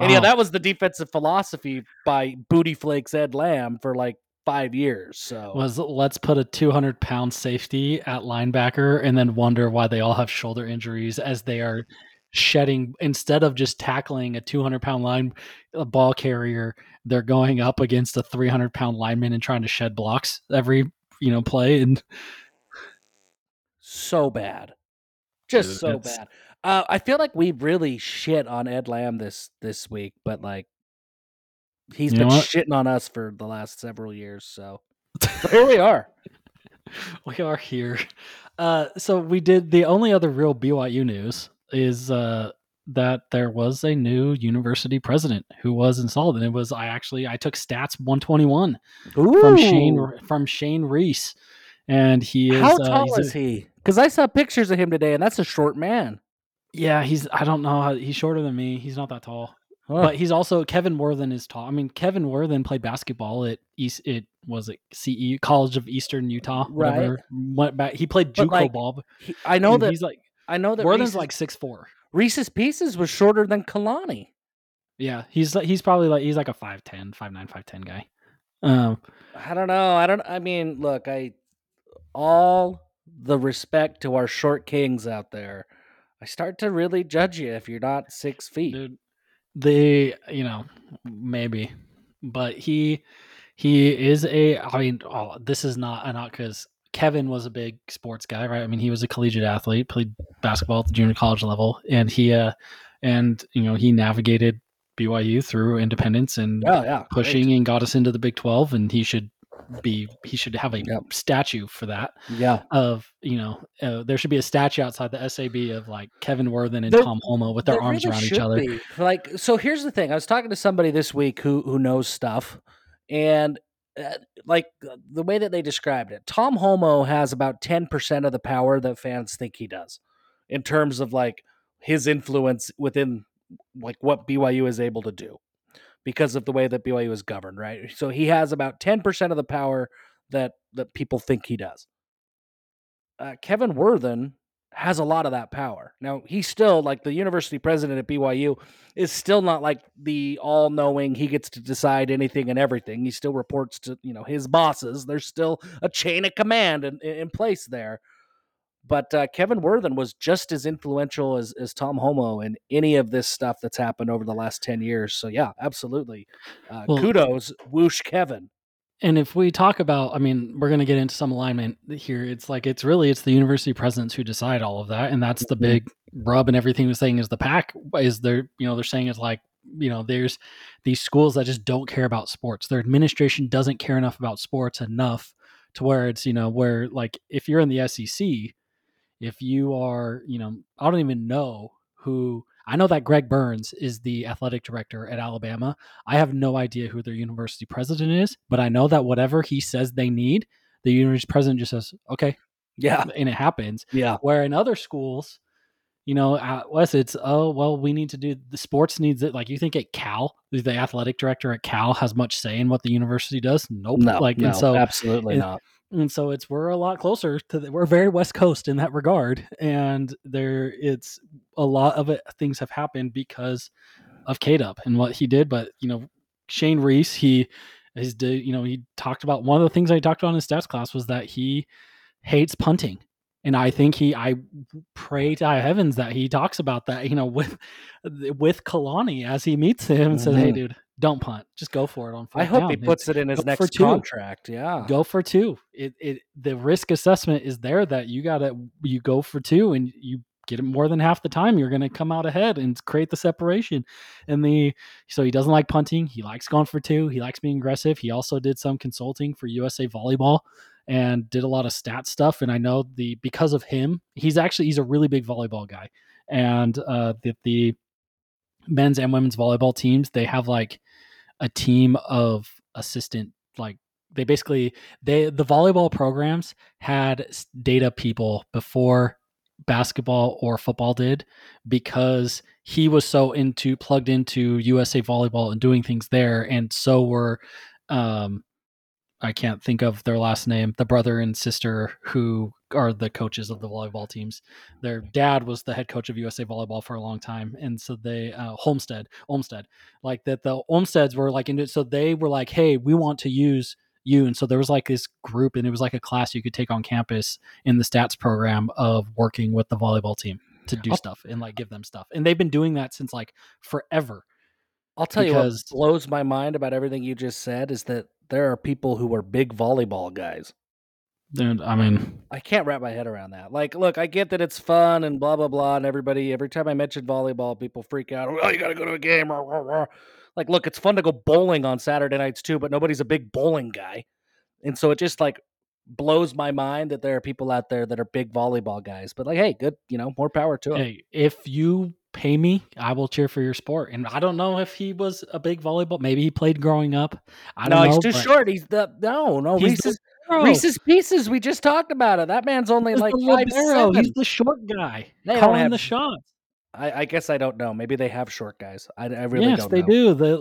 And yeah, Oh. that was the defensive philosophy by Booty Flakes Ed Lamb for like five years. So was let's put a 200 pound safety at linebacker and then wonder why they all have shoulder injuries as they are shedding instead of just tackling a 200 pound line a ball carrier they're going up against a 300 pound lineman and trying to shed blocks every you know play and so bad. Just Dude, so bad. Uh, I feel like we really shit on Ed Lamb this this week, but like he's You been shitting on us for the last several years. So but here we are. we are here. Uh, so we did the only other real BYU news is uh, that there was a new university president who was installed, and it was I actually I took stats 121 from Shane from Shane Reese, and he is How uh, tall a- is he? Because I saw pictures of him today, and that's a short man. Yeah, he's I don't know how he's shorter than me. He's not that tall. Huh. But he's also Kevin Worthen is tall. I mean, Kevin Worthen played basketball at East. It was it CE College of Eastern Utah. Right. Whatever. Went back. He played JUCO like, ball. He- I know that he's like I know that Worthen's Reese's, like six four. Reese's Pieces was shorter than Kalani. Yeah, he's he's probably like he's like a 5'10", 5'9", 5'10 guy. Um, I don't know. I don't. I mean, look, I all the respect to our short kings out there. I start to really judge you if you're not six feet. dude, the you know maybe, but he he is a. I mean, oh, this is not not because Kevin was a big sports guy, right? I mean, he was a collegiate athlete, played basketball at the junior college level, and he uh and you know he navigated BYU through independence and Oh yeah, great. pushing and got us into the Big Twelve, and he should be he should have a Yep. statue for that Yeah, of you know uh, there should be a statue outside the SAB of like Kevin Worthen and There- Tom Holmoe with their arms really around each other. be. Like, so here's the thing. I was talking to somebody this week who who knows stuff, and uh, like uh, the way that they described it, Tom Holmoe has about ten percent of the power that fans think he does, in terms of like his influence within like what BYU is able to do because of the way that BYU is governed, right? So he has about ten percent of the power that that people think he does. Uh, Kevin Worthen has a lot of that power. Now he's still like the university president at BYU is still not like the all-knowing. He gets to decide anything and everything. He still reports to you know his bosses. There's still a chain of command in, in place there. But uh, Kevin Worthen was just as influential as, as Tom Holmoe in any of this stuff that's happened over the last ten years. So yeah, absolutely. Uh, Well- kudos, whoosh, Kevin. And if we talk about, I mean, we're going to get into some alignment here. It's like it's really it's the university presidents who decide all of that, and that's the Mhm. big rub. And everything we're saying is the pack is they're you know they're saying it's like you know there's these schools that just don't care about sports. Their administration doesn't care enough about sports enough to where it's you know where like if you're in the SEC, if you are you know I don't even know who I know that Greg Burns is the athletic director at Alabama. I have no idea who their university president is, but I know that whatever he says they need, the university president just says, okay, Yeah, and it happens. yeah, Where in other schools, you know, uh, at West, it's, oh, well, we need to do the sports needs it. Like you think at Cal, the athletic director at Cal has much say in what the university does? Nope. no, like, no, and so, absolutely and- not. And so it's we're a lot closer to the, we're very west coast in that regard and there it's a lot of it things have happened because of K-Dub and what he did but you know Shane Reese he is did you know he talked about one of the things I talked about in his stats class was that he hates punting and I think he I pray to high heavens that he talks about that you know with with Kalani as he meets him and says hey Mhm. dude don't punt just go for it on I hope down. he puts it in his next contract. Yeah. go for two. It it the risk assessment is there that you gotta you go for two and you get it more than half the time you're gonna come out ahead and create the separation. And the so he doesn't like punting. He likes going for two. He likes being aggressive. He also did some consulting for USA Volleyball and did a lot of stat stuff. And I know the because of him, he's actually he's a really big volleyball guy. And uh the the men's and women's volleyball teams, they have like a team of assistant like they basically they the volleyball programs had data people before basketball or football did because he was so into plugged into USA volleyball and doing things there and so were um I can't think of their last name the brother and sister who are the coaches of the volleyball teams. Their dad was the head coach of USA volleyball for a long time and so they uh, Homestead Olmstead. Like that the Olmsteads were like into it so they were like hey we want to use you. And so there was like this group and it was like a class you could take on campus in the stats program of working with the volleyball team to do I'll- stuff and like give them stuff. And they've been doing that since like forever I'll tell because- you what blows my mind about everything you just said is that there are people who are big volleyball guys. Dude, I mean, I can't wrap my head around that. Like, look, I get that it's fun and blah blah blah, and everybody every time I mention volleyball, people freak out. Oh, you gotta go to a game. rah, rah, rah." Like, look, it's fun to go bowling on Saturday nights too, but nobody's a big bowling guy, and so it just like blows my mind that there are people out there that are big volleyball guys. But like, hey, good, you know, more power to them. hey, if you pay me, I will cheer for your sport. And I don't know if he was a big volleyball. Maybe he played growing up. I don't know. he's too short. He's the no, no. He's Reese's. Reese's Pieces. We just talked about it. That man's only He's like five libero. He's the short guy. They calling have- the shots. I, I guess I don't know. Maybe they have short guys. I, I really yes, don't they know. do. The,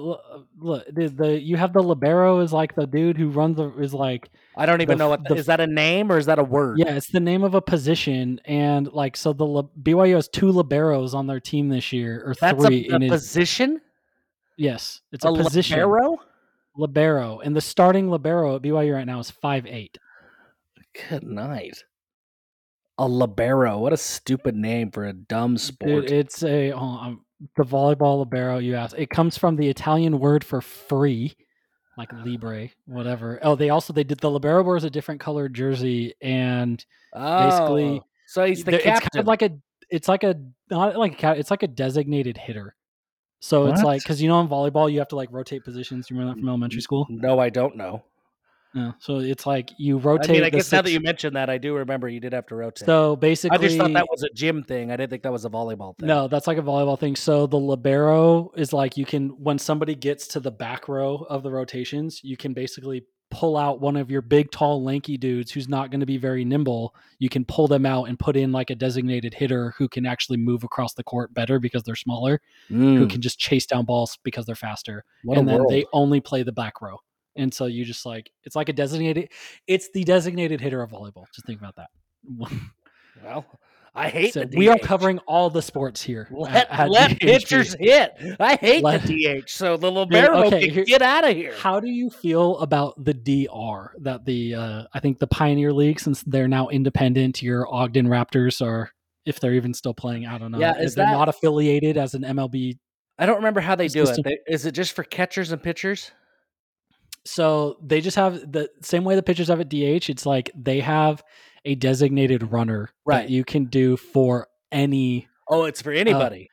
look, the the you have the libero is like the dude who runs the is like I don't even The know what the is that a name or is that a word? yeah, it's the name of a position and like so the BYU has two liberos on their team this year or that's three a, a position. yes, it's A a, position libero? libero and the starting libero at BYU right now is five eight. Good night. A libero. What a stupid name for a dumb sport. Dude, it's a oh, um, the volleyball libero. You asked. It comes from the Italian word for free, like libre, whatever. Oh, they also they did the libero wears a different colored jersey, and basically, Oh, so he's the there- it's captain. kind of like a it's like a not like a cat. It's like a designated hitter. So it's like because you know in volleyball you have to like rotate positions. You remember that from elementary school? no, I don't know. Yeah. So it's like you rotate. I mean, I guess now that you mentioned that, I do remember you did have to rotate. so basically, I just thought that was a gym thing. I didn't think that was a volleyball thing. No, that's like a volleyball thing. So the libero is like you can when somebody gets to the back row of the rotations, you can basically pull out one of your big, tall, lanky dudes who's not going to be very nimble. You can pull them out and put in like a designated hitter who can actually move across the court better because they're smaller, who Mm, can just chase down balls because they're faster. what and then world. they only play the back row. And so you just like it's like a designated it's the designated hitter of volleyball. Just think about that. well, I hate So we are covering all the sports here. Let, at- at let pitchers hit. I hate Let- the DH. So the libero okay, can here- get out of here. How do you feel about the DR that the uh, I think the Pioneer League since they're now independent, your Ogden Raptors are if they're even still playing, I don't know. Yeah, is they're that- not affiliated as an MLB. I don't remember how they Just do it. is it just for catchers and pitchers? So they just have the same way the pitchers have at DH. It's like they have a designated runner Right. that you can do for any Oh, it's for anybody. Um,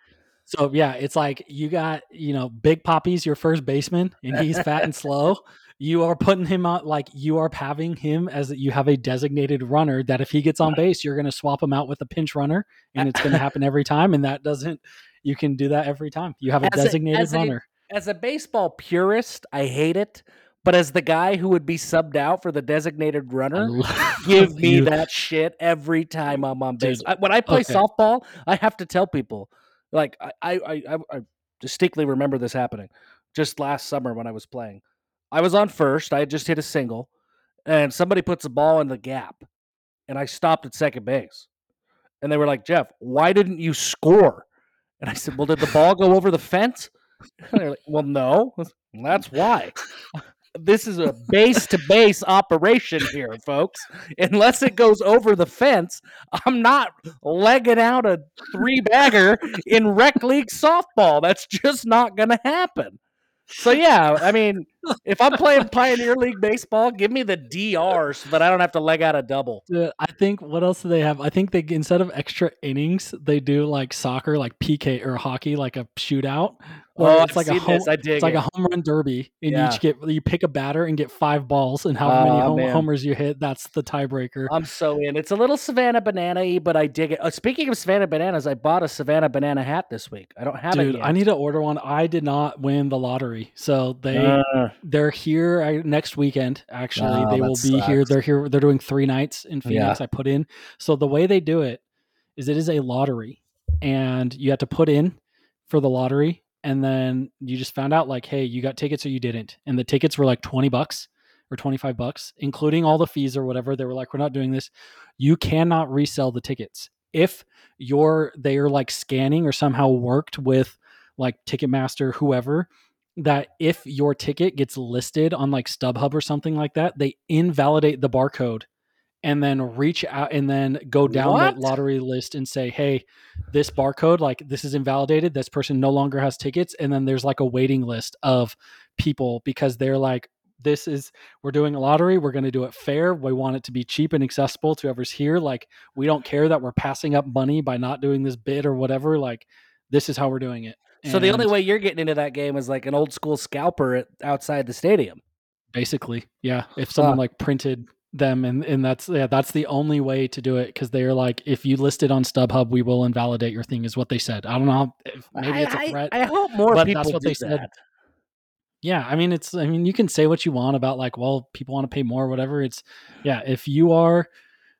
so yeah, it's like you got you know Big Papi's your first baseman, and he's fat and slow. You are putting him out like you are having him as you have a designated runner that if he gets on base, you're going to swap him out with a pinch runner, and it's going to happen every time. And that doesn't you can do that every time. You have a As a- designated as a- runner. as a baseball purist, I hate it. But as the guy who would be subbed out for the designated runner, give me you. that shit every time I'm on base. Dude, I, when I play okay. softball, I have to tell people, like I, I, I, I- distinctly remember this happening just last summer when I was playing. I was on first. I had just hit a single, and somebody puts a ball in the gap, and I stopped at second base, and they were like, "Jeff, why didn't you score?" And I said, "Well, did the ball go over the fence?" They're like, "Well, no, that's why." This is a base to base operation here, folks. Unless it goes over the fence, I'm not legging out a three bagger in rec league softball. That's just not going to happen. So, yeah, I mean, if I'm playing Pioneer League baseball, give me the DR so that I don't have to leg out a double. Uh, I think what else do they have? I think they instead of extra innings, they do like soccer, like PK or hockey, like a shootout. Oh, it's I've like a home, this. I dig It's like a home run derby, and you Yeah. each get you pick a batter and get five balls, and however many Aw, home, homers you hit, that's the tiebreaker. I'm so in. It's a little Savannah banana y, but I dig it. Uh, speaking of Savannah bananas, I bought a Savannah banana hat this week. I don't have it Dude. I need to order one. I did not win the lottery, so they Uh, they're here uh, next weekend. Actually, Oh, they will be here. They're here. They're doing three nights in Yeah. Phoenix. I put in. So the way they do it is it is a lottery, and you have to put in for the lottery, and then you just found out like, hey, you got tickets or you didn't, and the tickets were like twenty bucks or twenty five bucks, including all the fees or whatever. They were like, we're not doing this. You cannot resell the tickets if you're they are like scanning or somehow worked with like Ticketmaster, whoever, that if your ticket gets listed on like StubHub or something like that, they invalidate the barcode and then reach out and then go down What? the lottery list and say, hey, this barcode, like this is invalidated. This person no longer has tickets. And then there's like a waiting list of people because they're like, this is we're doing a lottery. We're going to do it fair. We want it to be cheap and accessible to whoever's here. Like we don't care that we're passing up money by not doing this bid or whatever. Like this is how we're doing it. So the only way you're getting into that game is like an old school scalper at, outside the stadium. basically, yeah, if someone Huh. like printed them and and that's yeah, that's the only way to do it because they're like if you list it on StubHub, we will invalidate your thing is what they said. I don't know if maybe it's a threat. I, I hope more but people that's what do they said. that. Yeah, I mean it's I mean you can say what you want about like well people want to pay more or whatever. It's yeah, if you are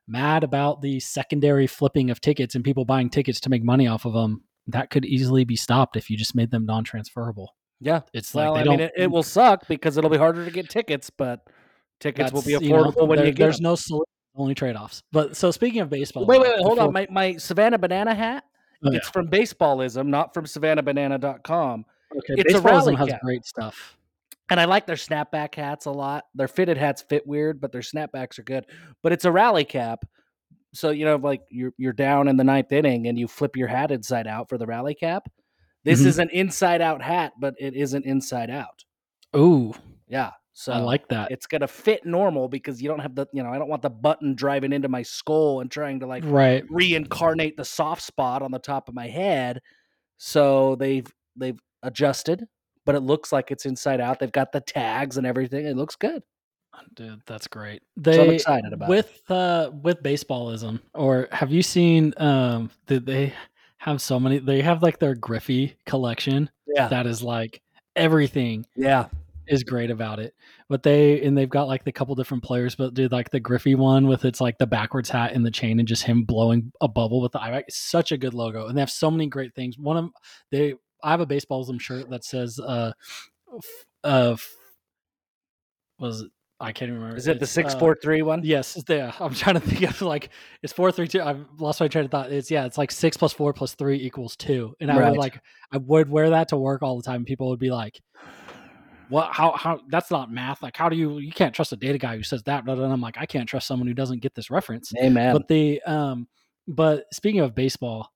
mad about the secondary flipping of tickets and people buying tickets to make money off of them, that could easily be stopped if you just made them non-transferable. Yeah. It's Well, like I mean, it, it will suck because it'll be harder to get tickets, but tickets will be that's, you know, affordable when there- you get there's them. no solution, only trade-offs. But so speaking of baseball, Wait, wait, wait, hold before- on. My my Savannah banana hat. Oh, yeah. It's from Baseballism, not from SavannahBanana.com. okay, it's a Baseballism rally has cap. great stuff. And I like their snapback hats a lot. Their fitted hats fit weird, but their snapbacks are good. But it's a rally cap. So, you know, like you're you're down in the ninth inning and you flip your hat inside out for the rally cap. This Mhm. is an inside out hat, but it isn't inside out. Ooh, Yeah. So I like that. it's gonna fit normal because you don't have the you know, I don't want the button driving into my skull and trying to like right. reincarnate the soft spot on the top of my head. So they've they've adjusted, but it looks like it's inside out. They've got the tags and everything. It looks good. Dude, that's great. So I'm excited about it. with uh with baseballism, or have you seen um did they have so many they have like their Griffey collection Yeah. that is like everything Yeah. is great about it. But they and they've got like the couple different players, but dude, like the Griffey one with its like the backwards hat and the chain and just him blowing a bubble with the eye. It's such a good logo, and they have so many great things. One of they, I have a baseballism shirt that says, uh, uh, was it? I can't even remember. Is it the It's, six uh, four three one? Yes, there. I'm trying to think of like it's four three two. I've lost my train of thought. It's yeah, it's like six plus four plus three equals two. And I Right. would like I would wear that to work all the time. People would be like, "What? How? How? That's not math. Like, how do you? You can't trust a data guy who says that." And I'm like, I can't trust someone who doesn't get this reference. Amen. But the um, but speaking of baseball,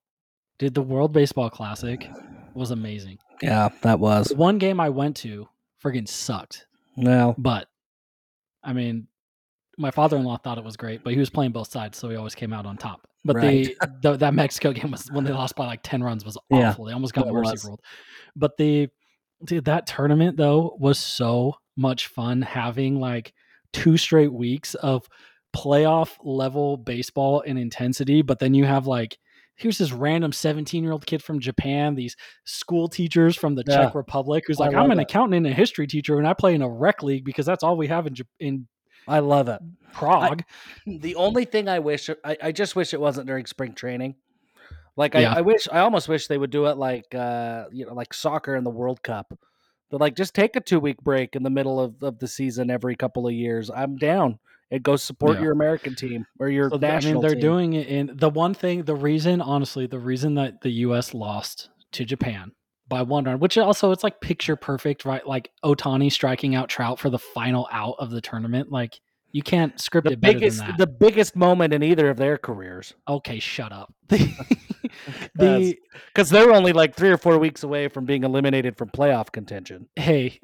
did the World Baseball Classic was amazing. yeah, that was. The one game I went to friggin' sucked. Well, But I mean, my father-in-law thought it was great, but he was playing both sides, so he always came out on top. But Right. the, the that Mexico game was when they lost by like ten runs was Yeah, awful. They almost got mercy was. ruled. But the dude, that tournament though was so much fun having like two straight weeks of playoff level baseball and intensity. But then you have like here's this random 17 year old kid from Japan, these school teachers from the Yeah. Czech Republic who's I like, I'm an that. accountant and a history teacher, and I play in a rec league because that's all we have in in I love it. Prague. The only thing I wish, I, I just wish it wasn't during spring training. Like I, Yeah. I wish, I almost wish they would do it like, uh, you know, like soccer in the World Cup. But like, just take a two week break in the middle of, of the season every couple of years. I'm down. And go support Yeah. your American team or your So th- I mean, they're team. doing it in the one thing. The reason, honestly, the reason that the U.S. lost to Japan by one run, which also it's like picture perfect, right? Like Ohtani striking out Trout for the final out of the tournament. Like you can't script the it better biggest, than that. the biggest moment in either of their careers. okay, shut up. the because they're only like three or four weeks away from being eliminated from playoff contention. hey,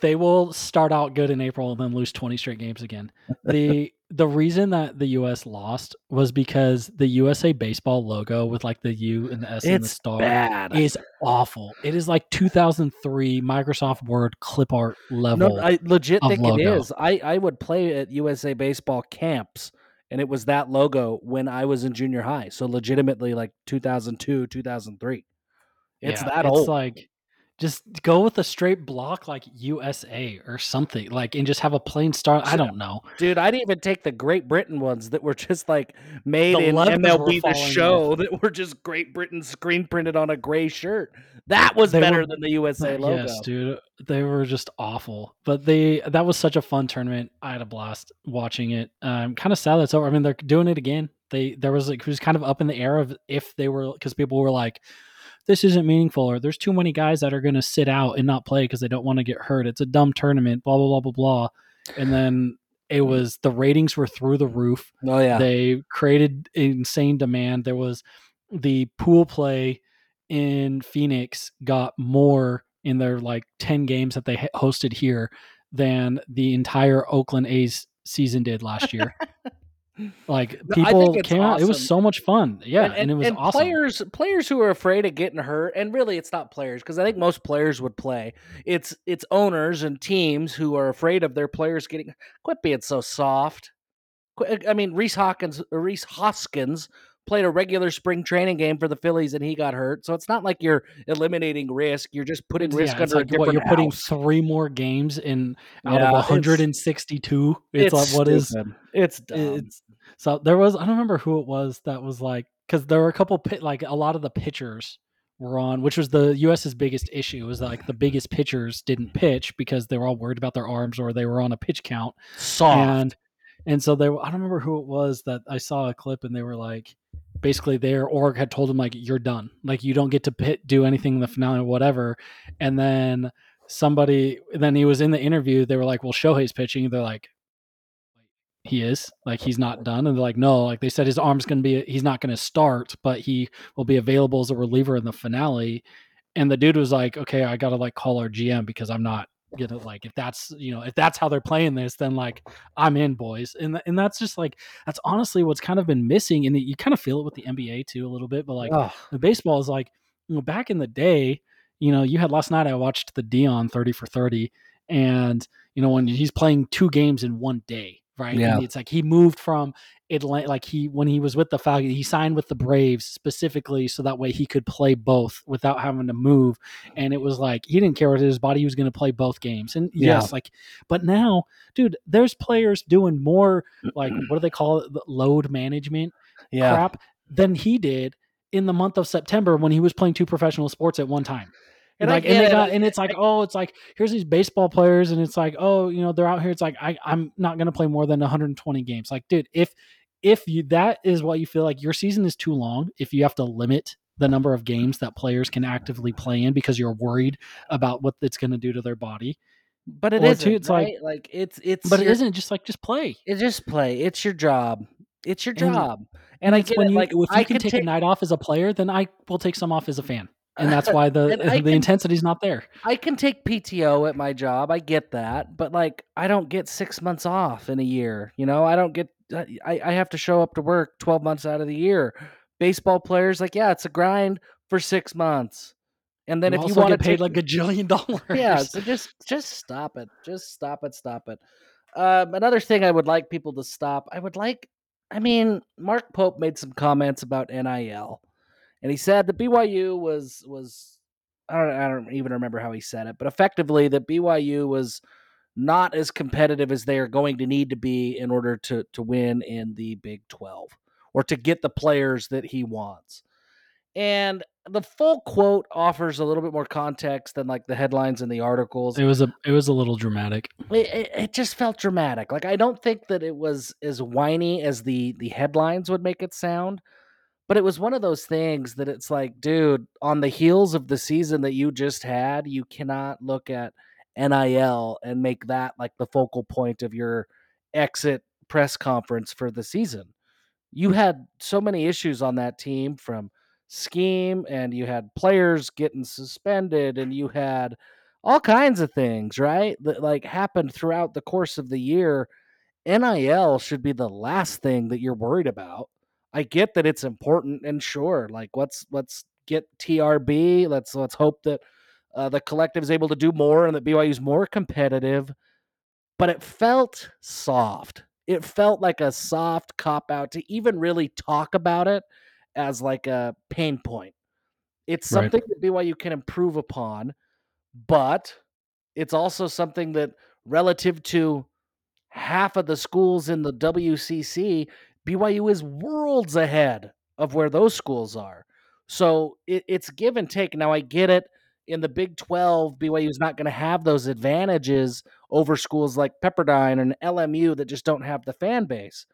they will start out good in April and then lose 20 straight games again. The the reason that the US lost was because the USA baseball logo with like the U and the S and the star bad. is awful. It is like 2003 Microsoft Word clip art level. No, I legit think it logo. is. I, I would play at USA baseball camps, and it was that logo when I was in junior high. So legitimately, like 2002, 2003. It's Yeah, that it's old. like just go with a straight block like USA or something. Like and just have a plain star. I don't know. Dude, I'd even take the Great Britain ones that were just like made The in MLB the show that were just Great Britain screen printed on a gray shirt. That was They better were- than the USA logo. Yes, dude. They were just awful. But they that was such a fun tournament. I had a blast watching it. I'm kind of sad that's over. I mean, they're doing it again. They there was like it was kind of up in the air of if they were because people were like, this isn't meaningful or there's too many guys that are going to sit out and not play because they don't want to get hurt. It's a dumb tournament. Blah blah blah blah blah. And then it mm. was the ratings were through the roof. Oh yeah. They created insane demand. There was the pool play in Phoenix got more in their like 10 games that they hosted here than the entire Oakland A's season did last year. like No, I think people it's came out. It was so much fun. Yeah, and, it was awesome. Players, players who are afraid of getting hurt, and really, it's not players because I think most players would play. It's it's owners and teams who are afraid of their players getting. Quit being so soft. I mean, Reese Hawkins, uh, Rhys Hoskins played a regular spring training game for the Phillies and he got hurt. So it's not like you're eliminating risk. You're just putting risk yeah, under like what you're putting three more games in out Yeah, of 162. It's, like what is stupid. It's dumb. it's so there was I don't remember who it was that was like because there were a couple pit like a lot of the pitchers were on which was the US's biggest issue was like the biggest pitchers didn't pitch because they were all worried about their arms or they were on a pitch count. Soft. and and so they were- I don't remember who it was that I saw a clip and they were like basically their org had told them like you're done. Like you don't get to pit, do anything in the finale or whatever. And then somebody then he was in the interview they were like well Shohei's pitching they're like he is like he's not done and they're like no like they said his arm's going to be he's not going to start but he will be available as a reliever in the finale and the dude was like okay i gotta like call our gm because i'm not gonna like if that's you know if that's how they're playing this then like i'm in boys and and that's just like that's honestly what's kind of been missing and you kind of feel it with the nba too a little bit but like the baseball is like you know back in the day you know you had last night i watched the Deion 30 for 30 and you know when he's playing two games in one day right Yeah. and it's like he moved from Atlanta like he when he was with the Falcons he signed with the Braves specifically so that way he could play both without having to move and it was like he didn't care what his body he was going to play both games and Yeah. yes like but now dude there's players doing more like what do they call it the load management yeah. crap than he did in the month of September when he was playing two professional sports at one time. And And I like, and they it. got, and it's like, oh, it's like here's these baseball players, and it's like, oh, you know, they're out here. It's like I, I'm not gonna play more than 120 games. Like, dude, if if you that is what you feel like your season is too long, if you have to limit the number of games that players can actively play in because you're worried about what it's going to do to their body, But it isn't, it's like- right? like it's it's but it your- isn't just like just play. It just play. It's your job. It's your job. And, I get when it, you like if you I can take, a night off as a player, then I will take some off as a fan, and that's why the the can- intensity's not there. I can take PTO at my job. I get that, but like I don't get six months off in a year. You know, I don't get. I I have to show up to work twelve months out of the year. Baseball players, like yeah, it's a grind for six months, and then you if you want to get paid take, like a jillion dollars, yeah, so just just stop it. Just stop it. Stop it. Um, another thing I would like people to stop. I would like. I mean, Mark Pope made some comments about NIL, and he said that BYU was was. I don't. I don't even remember how he said it, but effectively that BYU was not as competitive as they are going to need to be in order to to win in the Big Twelve or to get the players that he wants. And the full quote offers a little bit more context than like the headlines and the articles. It was a it was a little dramatic. It, it, it just felt dramatic. Like I don't think that it was as whiny as the the headlines would make it sound, but it was one of those things that it's like, dude, on the heels of the season that you just had, you cannot look at NIL and make that like the focal point of your exit press conference for the season. You had so many issues on that team from scheme and you had players getting suspended and you had all kinds of things, right? That like happened throughout the course of the year. NIL should be the last thing that you're worried about. I get that it's important and sure, like let's let's get TRB. Let's let's hope that uh, the collective is able to do more and that BYU is more competitive. But it felt soft. It felt like a soft cop out to even really talk about it as like a pain point. It's Right. something that BYU can improve upon, but it's also something that relative to half of the schools in the WCC, BYU is worlds ahead of where those schools are. So it, it's give and take. Now I get it. In the Big 12, BYU is not going to have those advantages over schools like Pepperdine and LMU that just don't have the fan base.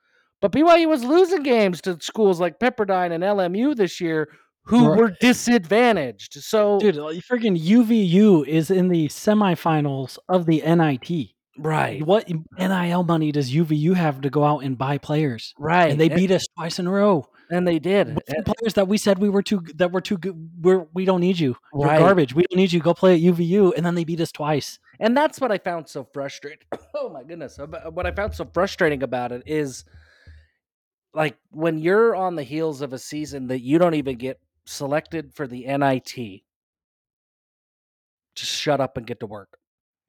But BYU was losing games to schools like Pepperdine and LMU this year who Right. were disadvantaged. So, Dude, freaking UVU is in the semifinals of the NIT. Right, What NIL money does UVU have to go out and buy players? right, And they beat us twice in a row. and they did. The And- players that we said we were too that were too good. We're we don't need you. You're Right. garbage. We don't need you. Go play at UVU. And then they beat us twice. and that's what I found so frustrating. oh my goodness! Uh, what I found so frustrating about it is, like when you're on the heels of a season that you don't even get selected for the NIT, just shut up and get to work.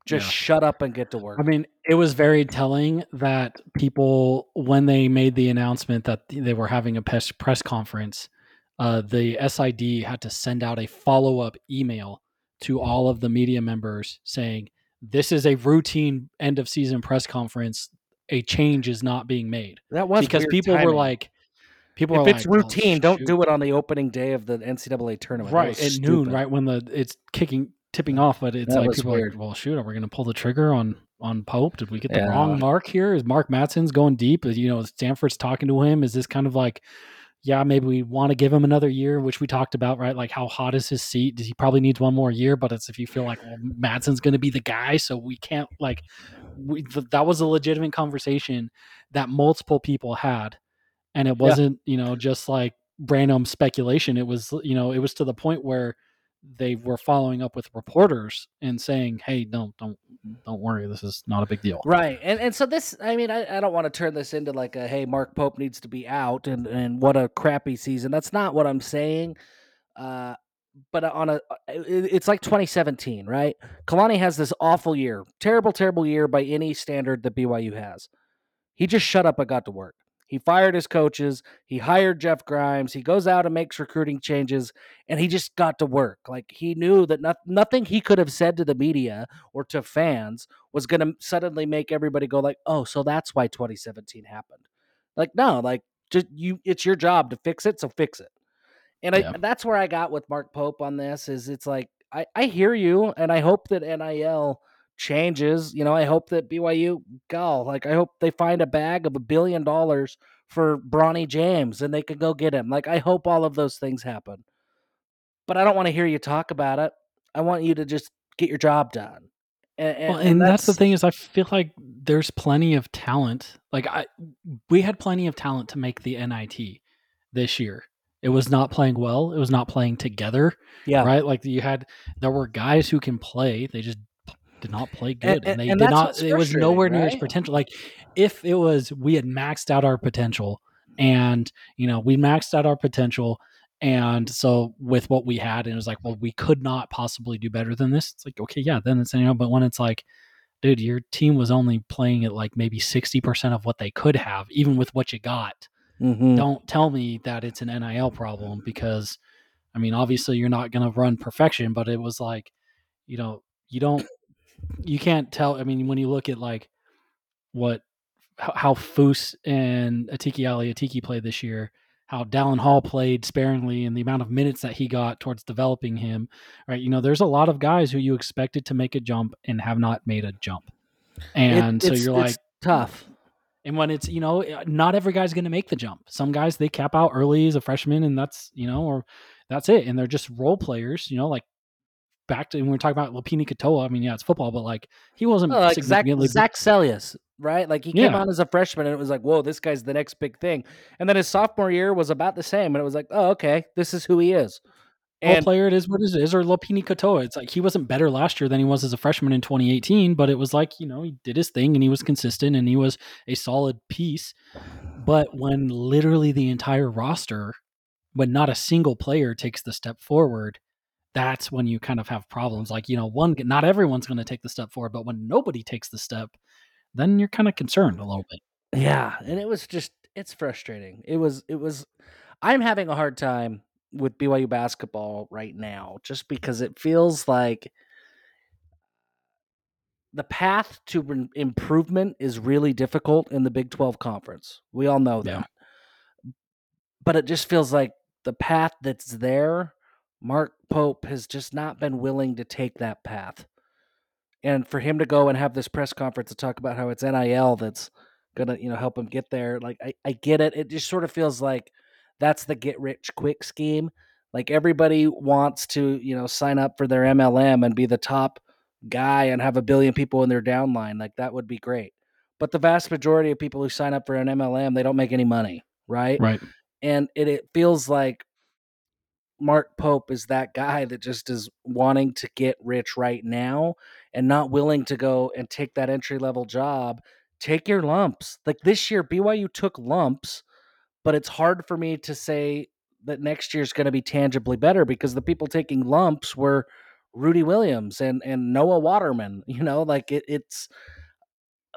Just Yeah. shut up and get to work. I mean, it was very telling that people, when they made the announcement that they were having a press press conference, uh, the SID had to send out a follow up email to all of the media members saying, "This is a routine end of season press conference. A change is not being made." that was because people were like, people if it's like, "Oh, routine, don't do it on the opening day of the NCAA tournament. Right at noon, right when the it's kicking tipping off. But it's That like people are weird. like, well, shoot, are we going to pull the trigger on on Pope? Did we get the Yeah. wrong mark here? Is Mark Madsen's going deep? You know, Stanford's talking to him. Is this kind of like, yeah, maybe we want to give him another year, which we talked about, right? Like, how hot is his seat? Does he probably needs one more year? But it's if you feel like, well, Madsen's going to be the guy, so we can't like. We, th- that was a legitimate conversation that multiple people had, and it wasn't, you know, just like random speculation. It was, you know, it was to the point where they were following up with reporters and saying, "Hey, don't don't don't worry, this is not a big deal." Right. And and so this I mean, I, I don't want to turn this into like a hey, Mark Pope needs to be out and and what a crappy season. That's not what I'm saying. Uh but on a it's like 2017, right? Kalani has this awful year. Terrible, terrible year by any standard that BYU has. He just shut up and got to work. He fired his coaches. He hired Jeff Grimes. He goes out and makes recruiting changes, and he just got to work. Like he knew that not, nothing he could have said to the media or to fans was going to suddenly make everybody go like, "Oh, so that's why 2017 happened." Like, no, like just you. It's your job to fix it, so fix it. And Yeah. I, that's where I got with Mark Pope on this. Is it's like I, I hear you, and I hope that NIL changes. You know, I hope that BYU, go like I hope they find a bag of a billion dollars for Bronny James and they can go get him. Like I hope all of those things happen. But I don't want to hear you talk about it. I want you to just get your job done. And, and, Well, and, that's, the thing is, I feel like there's plenty of talent. Like I, we had plenty of talent to make the NIT this year. It was not playing well. It was not playing together. Yeah. Right. Like you had, there were guys who can play. They just did not play good, and, and- they and did not. It was nowhere near its potential. Like if it was, we had maxed out our potential, and you know we maxed out our potential. And so with what we had, and it was like, well, we could not possibly do better than this. It's like, okay, yeah, then it's you know, but when it's like, dude, your team was only playing at like maybe sixty percent of what they could have, even with what you got. Mhm. Don't tell me that it's an NIL problem because, I mean, obviously you're not going to run perfection, but it was like, you know, you don't, you can't tell. I mean, when you look at like what how, Foose and Atiki Ali Atiki played this year, how Dallin Hall played sparingly, and the amount of minutes that he got towards developing him, right? You know, there's a lot of guys who you expected to make a jump and have not made a jump, It- and so you're like, it's tough. and when it's you know, eh, not every guy's going to make the jump. Some guys they cap out early as a freshman, and that's you know, or that's it, and they're just role players. You know, like back to when we were talking about Lopini Katoa. I mean, yeah, it's football, but like he wasn't Oh, like Zach, Zach right? Like he came Yeah. on as a freshman and it was like, whoa, this guy's the next big thing. And then his sophomore year was about the same. And it was like, oh, okay, this is who he is. And player it is what it is, or Lopini Katoa. It's like he wasn't better last year than he was as a freshman in 2018, but it was like, you know, he did his thing and he was consistent and he was a solid piece. But when literally the entire roster, when not a single player takes the step forward, that's when you kind of have problems. Like, you know, one not everyone's going to take the step forward, but when nobody takes the step, then you're kind of concerned a little bit. yeah, and it was just, it's frustrating. It was, it was, I'm having a hard time with BYU basketball right now just because it feels like the path to improvement is really difficult in the Big 12 conference. We all know Yeah. that. But it just feels like the path that's there, Mark Pope has just not been willing to take that path. And for him to go and have this press conference to talk about how it's NIL that's gonna, you know, help him get there, like I, I get it. It just sort of feels like that's the get rich quick scheme. Like everybody wants to, you know, sign up for their MLM and be the top guy and have a billion people in their downline. Like that would be great. But the vast majority of people who sign up for an MLM, they don't make any money, right? Right. And it, it feels like Mark Pope is that guy that just is wanting to get rich right now and not willing to go and take that entry level job. Take your lumps. Like this year, BYU took lumps, but it's hard for me to say that next year's going to be tangibly better because the people taking lumps were Rudi Williams and and Noah Waterman. You know, like it, it's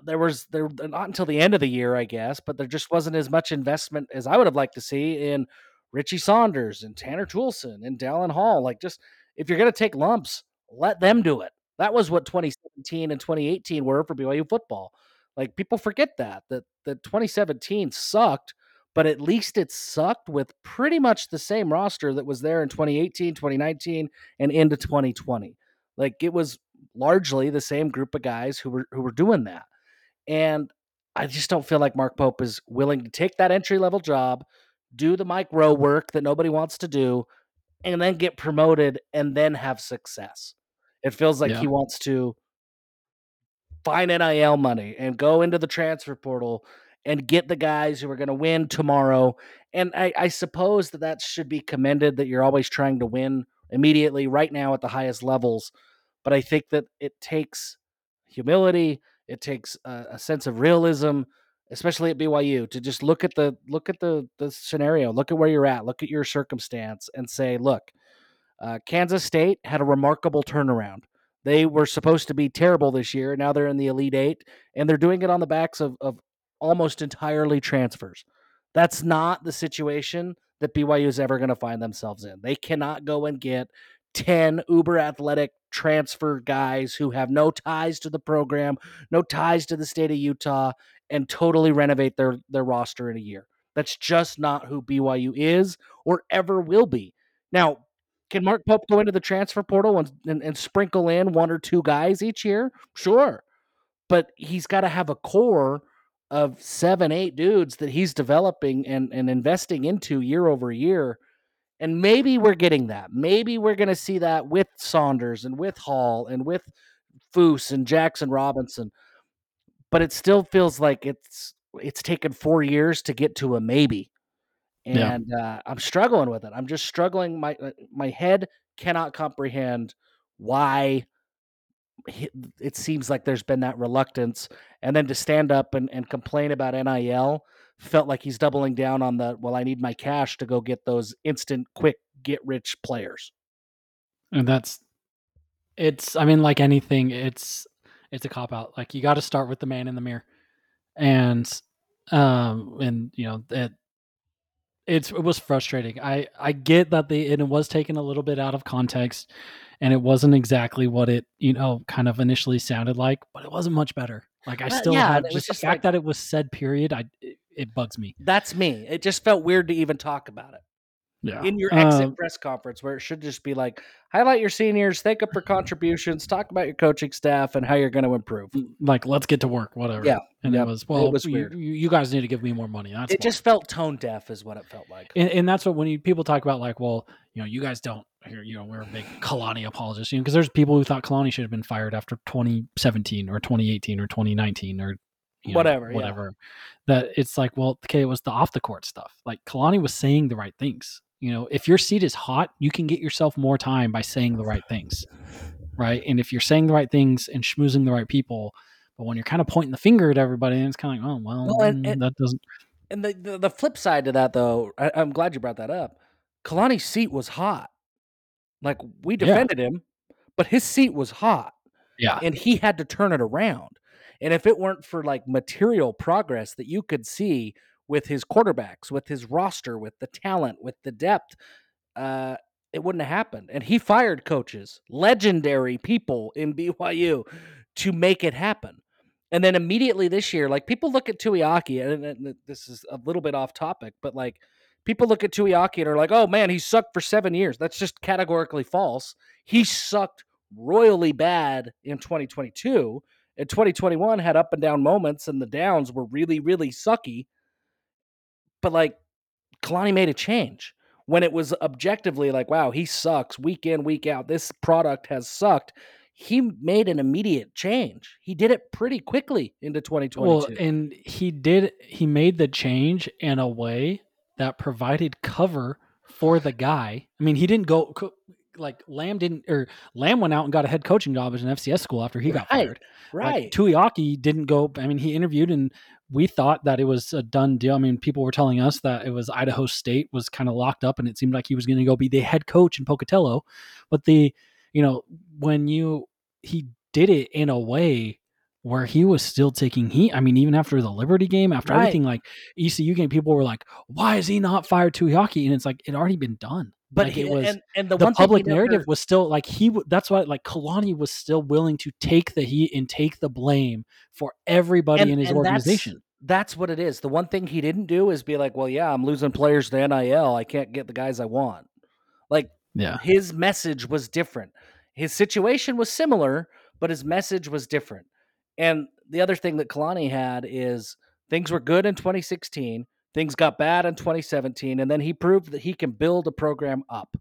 there was there not until the end of the year, I guess, but there just wasn't as much investment as I would have liked to see in Richie Saunders and Tanner Toolson and Dallin Hall. Like, just if you're going to take lumps, let them do it. That was what 2017 and 2018 were for BYU football. Like people forget that that that 2017 sucked, but at least it sucked with pretty much the same roster that was there in 2018, 2019, and into 2020. Like it was largely the same group of guys who were who were doing that. And I just don't feel like Mark Pope is willing to take that entry level job, do the Mike Rowe work that nobody wants to do, and then get promoted and then have success. It feels like Yeah. he wants to find NIL money and go into the transfer portal and get the guys who are going to win tomorrow. And I, I suppose that that should be commended that you're always trying to win immediately right now at the highest levels. But I think that it takes humility, it takes a, a sense of realism, especially at BYU, to just look at the look at the the scenario, look at where you're at, look at your circumstance, and say, look, uh, Kansas State had a remarkable turnaround. They were supposed to be terrible this year. Now they're in the Elite Eight, and they're doing it on the backs of, of almost entirely transfers. That's not the situation that BYU is ever going to find themselves in. They cannot go and get 10 uber athletic transfer guys who have no ties to the program, no ties to the state of Utah, and totally renovate their, their roster in a year. That's just not who BYU is or ever will be. Now, can Mark Pope go into the transfer portal and, and, and sprinkle in one or two guys each year? Sure. But he's got to have a core of seven, eight dudes that he's developing and, and investing into year over year. And maybe we're getting that. Maybe we're going to see that with Saunders and with Hall and with Foose and Jackson Robinson. But it still feels like it's it's taken four years to get to a maybe Yeah. and uh, I'm struggling with it. I'm just struggling. My uh, my head cannot comprehend why it seems like there's been that reluctance, and then to stand up and, and complain about NIL felt like he's doubling down on the well. I need my cash to go get those instant, quick, get rich players. and that's it's i mean like anything it's it's a cop out. Like you got to start with the man in the mirror. And um and you know it it's it was frustrating. I i get that the and it was taken a little bit out of context and it wasn't exactly what it you know kind of initially sounded like but it wasn't much better. Like i Well, still yeah, have and just the just fact like- that it was said period i it, it bugs me. That's me. It just felt weird to even talk about it. Yeah in your exit Um, press conference where it should just be like highlight your seniors thank up for contributions talk about your coaching staff and how you're going to improve like let's get to work whatever Yeah, and yep, it was well was you, you guys need to give me more money that's it just felt tone deaf is what it felt like and, and that's what when you, people talk about like, well, you know, you guys don't, here, you know, we're a big Kalani apologist, you know, because there's people who thought Kalani should have been fired after 2017 or 2018 or 2019 or you know, Whatever, yeah. whatever. That it's like, well, okay, it was the off the court stuff. Like Kalani was saying the right things. You know, if your seat is hot, you can get yourself more time by saying the right things, right? And if you're saying the right things and schmoozing the right people, but when you're kind of pointing the finger at everybody, and it's kind of like, oh well, Well, and- mm, and- that doesn't. and the, the the flip side to that though I, i'm glad you brought that up kalani's seat was hot like we Yeah. defended him but his seat was hot Yeah, and he had to turn it around. And if it weren't for like material progress that you could see with his quarterbacks, with his roster, with the talent, with the depth, uh, it wouldn't have happened. And he fired coaches, legendary people in BYU, to make it happen. And then immediately this year, like people look at Tuiaki, and, and this is a little bit off topic, but like people look at Tuiaki and are like, "Oh man, he sucked for seven years." That's just categorically false. He sucked royally bad in 2022 and 2021 had up and down moments and the downs were really really sucky but like Kalani made a change when it was objectively like wow he sucks week in week out this product has sucked he made an immediate change he did it pretty quickly into 2022 Well, and he did. He made the change in a way that provided cover for the guy. I mean, he didn't go like Lamb didn't or Lamb went out and got a head coaching job at an FCS school after he got Right, fired. Right. Like, Tuiaki didn't go. I mean, he interviewed and we thought that it was a done deal. I mean, people were telling us that it was Idaho State was kind of locked up and it seemed like he was going to go be the head coach in Pocatello. But the, you know, when you, he did it in a way where he was still taking heat. I mean, even after the Liberty game, after Right. everything like ECU game, people were like, why is he not fired Tuiaki? And it's like, it already been done. But like, he, it was- and, and the, the one thing he public never- narrative was still like he that's why like Kalani was still willing to take the heat and take the blame for everybody and- in his and that's- organization. That's what it is. The one thing he didn't do is be like, well, yeah, I'm losing players to NIL. I can't get the guys I want. Like Yeah. his message was different. His situation was similar, but his message was different. And the other thing that Kalani had is things were good in 2016, things got bad in 2017, and then he proved that he can build a program up.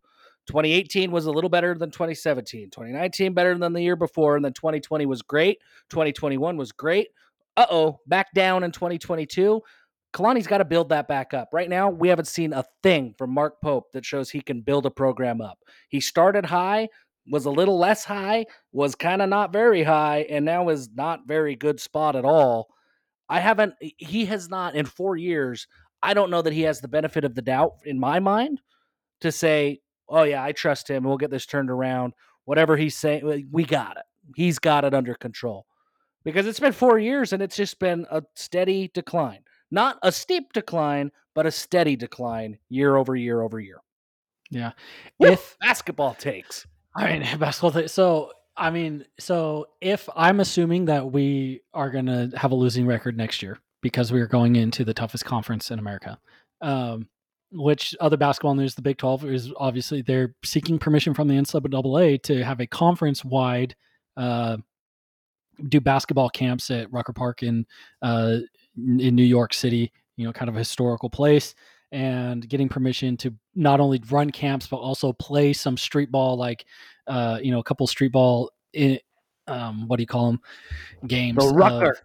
2018 was a little better than 2017, 2019 better than the year before, and then 2020 was great. 2021 was great. Uh oh, back down in 2022. Kalani's got to build that back up. Right now, we haven't seen a thing from Mark Pope that shows he can build a program up. He started high, was a little less high, was kind of not very high, and now is not very good spot at all. I haven't, he has not in four years. I don't know that he has the benefit of the doubt in my mind to say, oh, yeah, I trust him. We'll get this turned around. Whatever he's saying, we got it. He's got it under control because it's been four years and it's just been a steady decline. Not a steep decline, but a steady decline year over year over year. Yeah. Woo! If basketball takes. I mean basketball thing. So I mean, so if I'm assuming that we are gonna have a losing record next year because we are going into the toughest conference in America. Um which other basketball news, the Big 12 is obviously they're seeking permission from the NCAA to have a conference wide uh, do basketball camps at Rucker Park in uh, in New York City. You know, kind of a historical place, and getting permission to not only run camps but also play some street ball, like uh, you know, a couple street ball. In, um, what do you call them? Games. The of- Rucker.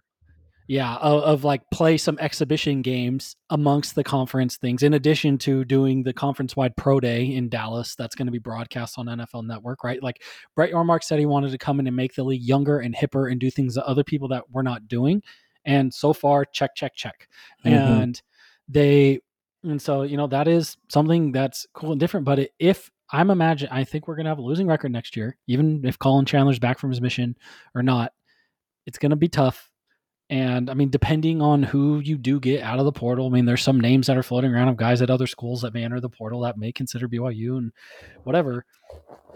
yeah, of, of like play some exhibition games amongst the conference things, in addition to doing the conference wide pro day in Dallas. That's going to be broadcast on NFL Network, right? Like Brett Yormark said, he wanted to come in and make the league younger and hipper and do things that other people that were not doing. And so far, check, check, check. Mhm. And they, and so you know that is something that's cool and different. But if I'm imagine, I think we're going to have a losing record next year, even if Collin Chandler's back from his mission or not. It's going to be tough. And I mean, depending on who you do get out of the portal, I mean, there's some names that are floating around of guys at other schools that may enter the portal that may consider BYU and whatever.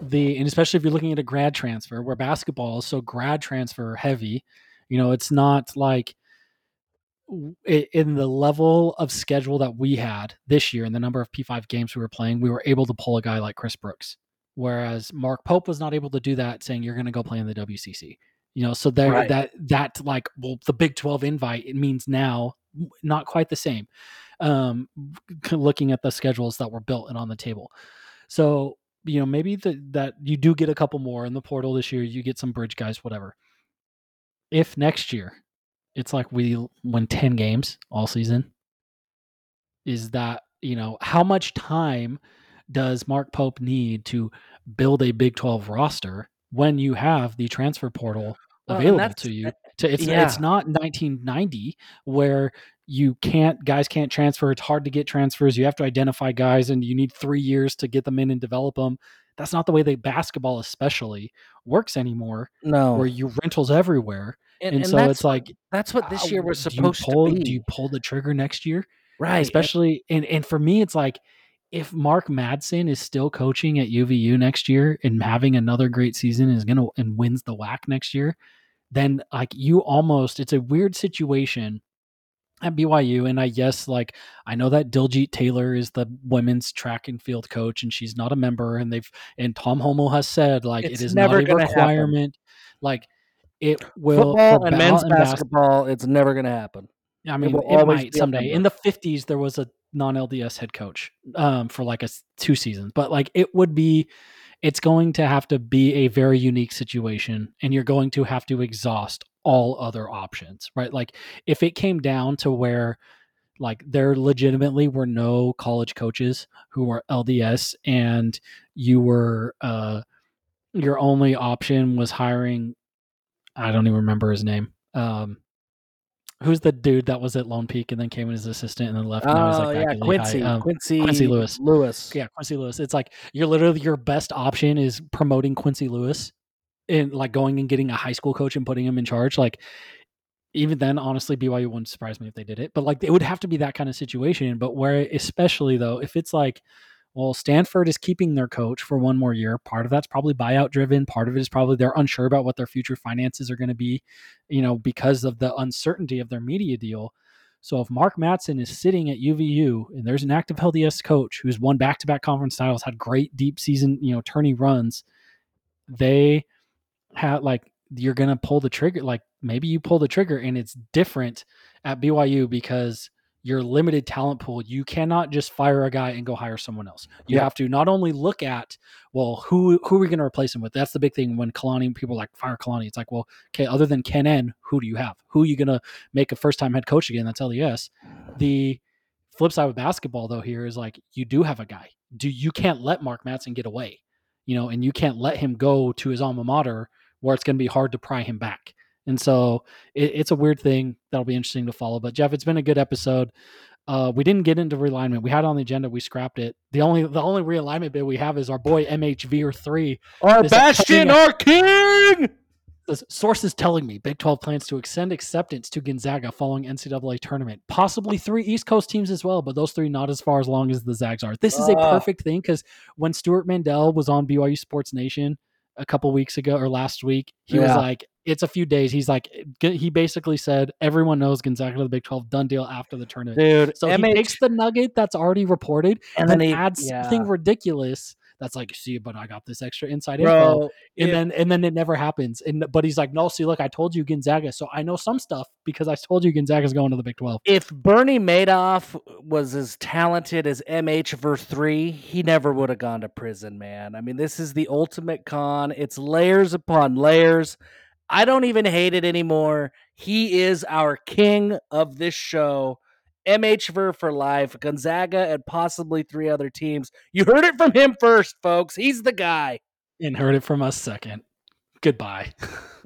The and especially if you're looking at a grad transfer where basketball is so grad transfer heavy, you know, it's not like in the level of schedule that we had this year and the number of P5 games we were playing, we were able to pull a guy like Chris Brooks. Whereas Mark Pope was not able to do that, saying you're going to go play in the WCC. You know, so there Right. that that like well, the Big Twelve invite it means now not quite the same. Um, looking at the schedules that were built and on the table, so you know maybe the, that you do get a couple more in the portal this year. You get some bridge guys, whatever. If next year it's like we win ten games all season, is that you know how much time does Mark Pope need to build a Big 12 roster when you have the transfer portal available that's- to you? To, it's yeah. it's not 1990 where you can't guys can't transfer. It's hard to get transfers. You have to identify guys, and you need three years to get them in and develop them. That's not the way that basketball, especially, works anymore. No. Where you rentals everywhere, and, and, and so it's like that's what this year was supposed pull- to be. Do you pull the trigger next year? right. especially and and for me it's like if Mark Madsen is still coaching at UVU next year and having another great season is gonna and wins the WAC next year, then like you almost it's a weird situation at BYU. And I guess like I know that Diljeet Taylor is the women's track and field coach and she's not a member and they've and Tom Holmoe has said like It's it is never not a gonna happen. requirement. Like it will Football and men's and bas- basketball, it's never going to happen. I mean, will it, might someday. In the fifties, there was a non-LDS head coach um, for like a two seasons, but like it would be, it's going to have to be a very unique situation, and you're going to have to exhaust all other options, right? Like if it came down to where Like there legitimately were no college coaches who were LDS, and you were uh, your only option was hiring. I don't even remember his name. Um, who's the dude that was at Lone Peak and then came in as assistant and then left? and Oh like yeah, Quincy, Um, Quincy, Quincy Lewis. Lewis. yeah, Quincy Lewis. It's like you're literally your best option is promoting Quincy Lewis and like going and getting a high school coach and putting him in charge. Like even then, honestly, BYU wouldn't surprise me if they did it. But like it would have to be that kind of situation. But where especially though, if it's like well, Stanford is keeping their coach for one more year. Part of that's probably buyout driven. Part of it is probably they're unsure about what their future finances are going to be, you know, because of the uncertainty of their media deal. So if Mark Madsen is sitting at UVU and there's an active LDS coach who's won back-to-back conference titles, had great deep season, you know, tourney runs, they had like you're gonna pull the trigger. Like maybe you pull the trigger and it's different at BYU because your limited talent pool, you cannot just fire a guy and go hire someone else. You Yeah. have to not only look at, well, who who are we going to replace him with? That's the big thing when Kalani people like fire Kalani. It's like, well, okay, other than Ken N, who do you have? Who are you going to make a first time head coach again? That's LDS. The flip side with basketball though here is like you do have a guy. Do you can't let Mark Madsen get away, you know, and you can't let him go to his alma mater where it's going to be hard to pry him back. And so it, it's a weird thing that'll be interesting to follow. But Jeff, it's been a good episode. Uh, we didn't get into realignment. We had it on the agenda. We scrapped it. The only the only realignment bit we have is our boy MHV or three. Our bastion, our king. The sources telling me Big 12 plans to extend acceptance to Gonzaga following NCAA tournament. Possibly three East Coast teams as well, but those three not as far as long as the Zags are. This is a Ah. perfect thing because when Stewart Mandel was on BYU Sports Nation a couple weeks ago or last week, he was like, "It's a few days." He's like, he basically said, "Everyone knows Gonzaga to the Big 12 done deal after the tournament." Dude, So he takes the nugget that's already reported and and then then he adds yeah. something ridiculous. That's like, see, but I got this extra inside info and then and then it never happens. And but he's like, no, see, look, I told you Gonzaga, so I know some stuff because I told you Gonzaga's going to the Big Twelve. if Bernie Madoff was as talented as MH verse three, he never would have gone to prison, man. I mean, this is the ultimate con. It's layers upon layers. I don't even hate it anymore. He is our king of this show. MH ver for life. Gonzaga and possibly three other teams. You heard it from him first, folks. He's the guy. And heard it from us second. Goodbye.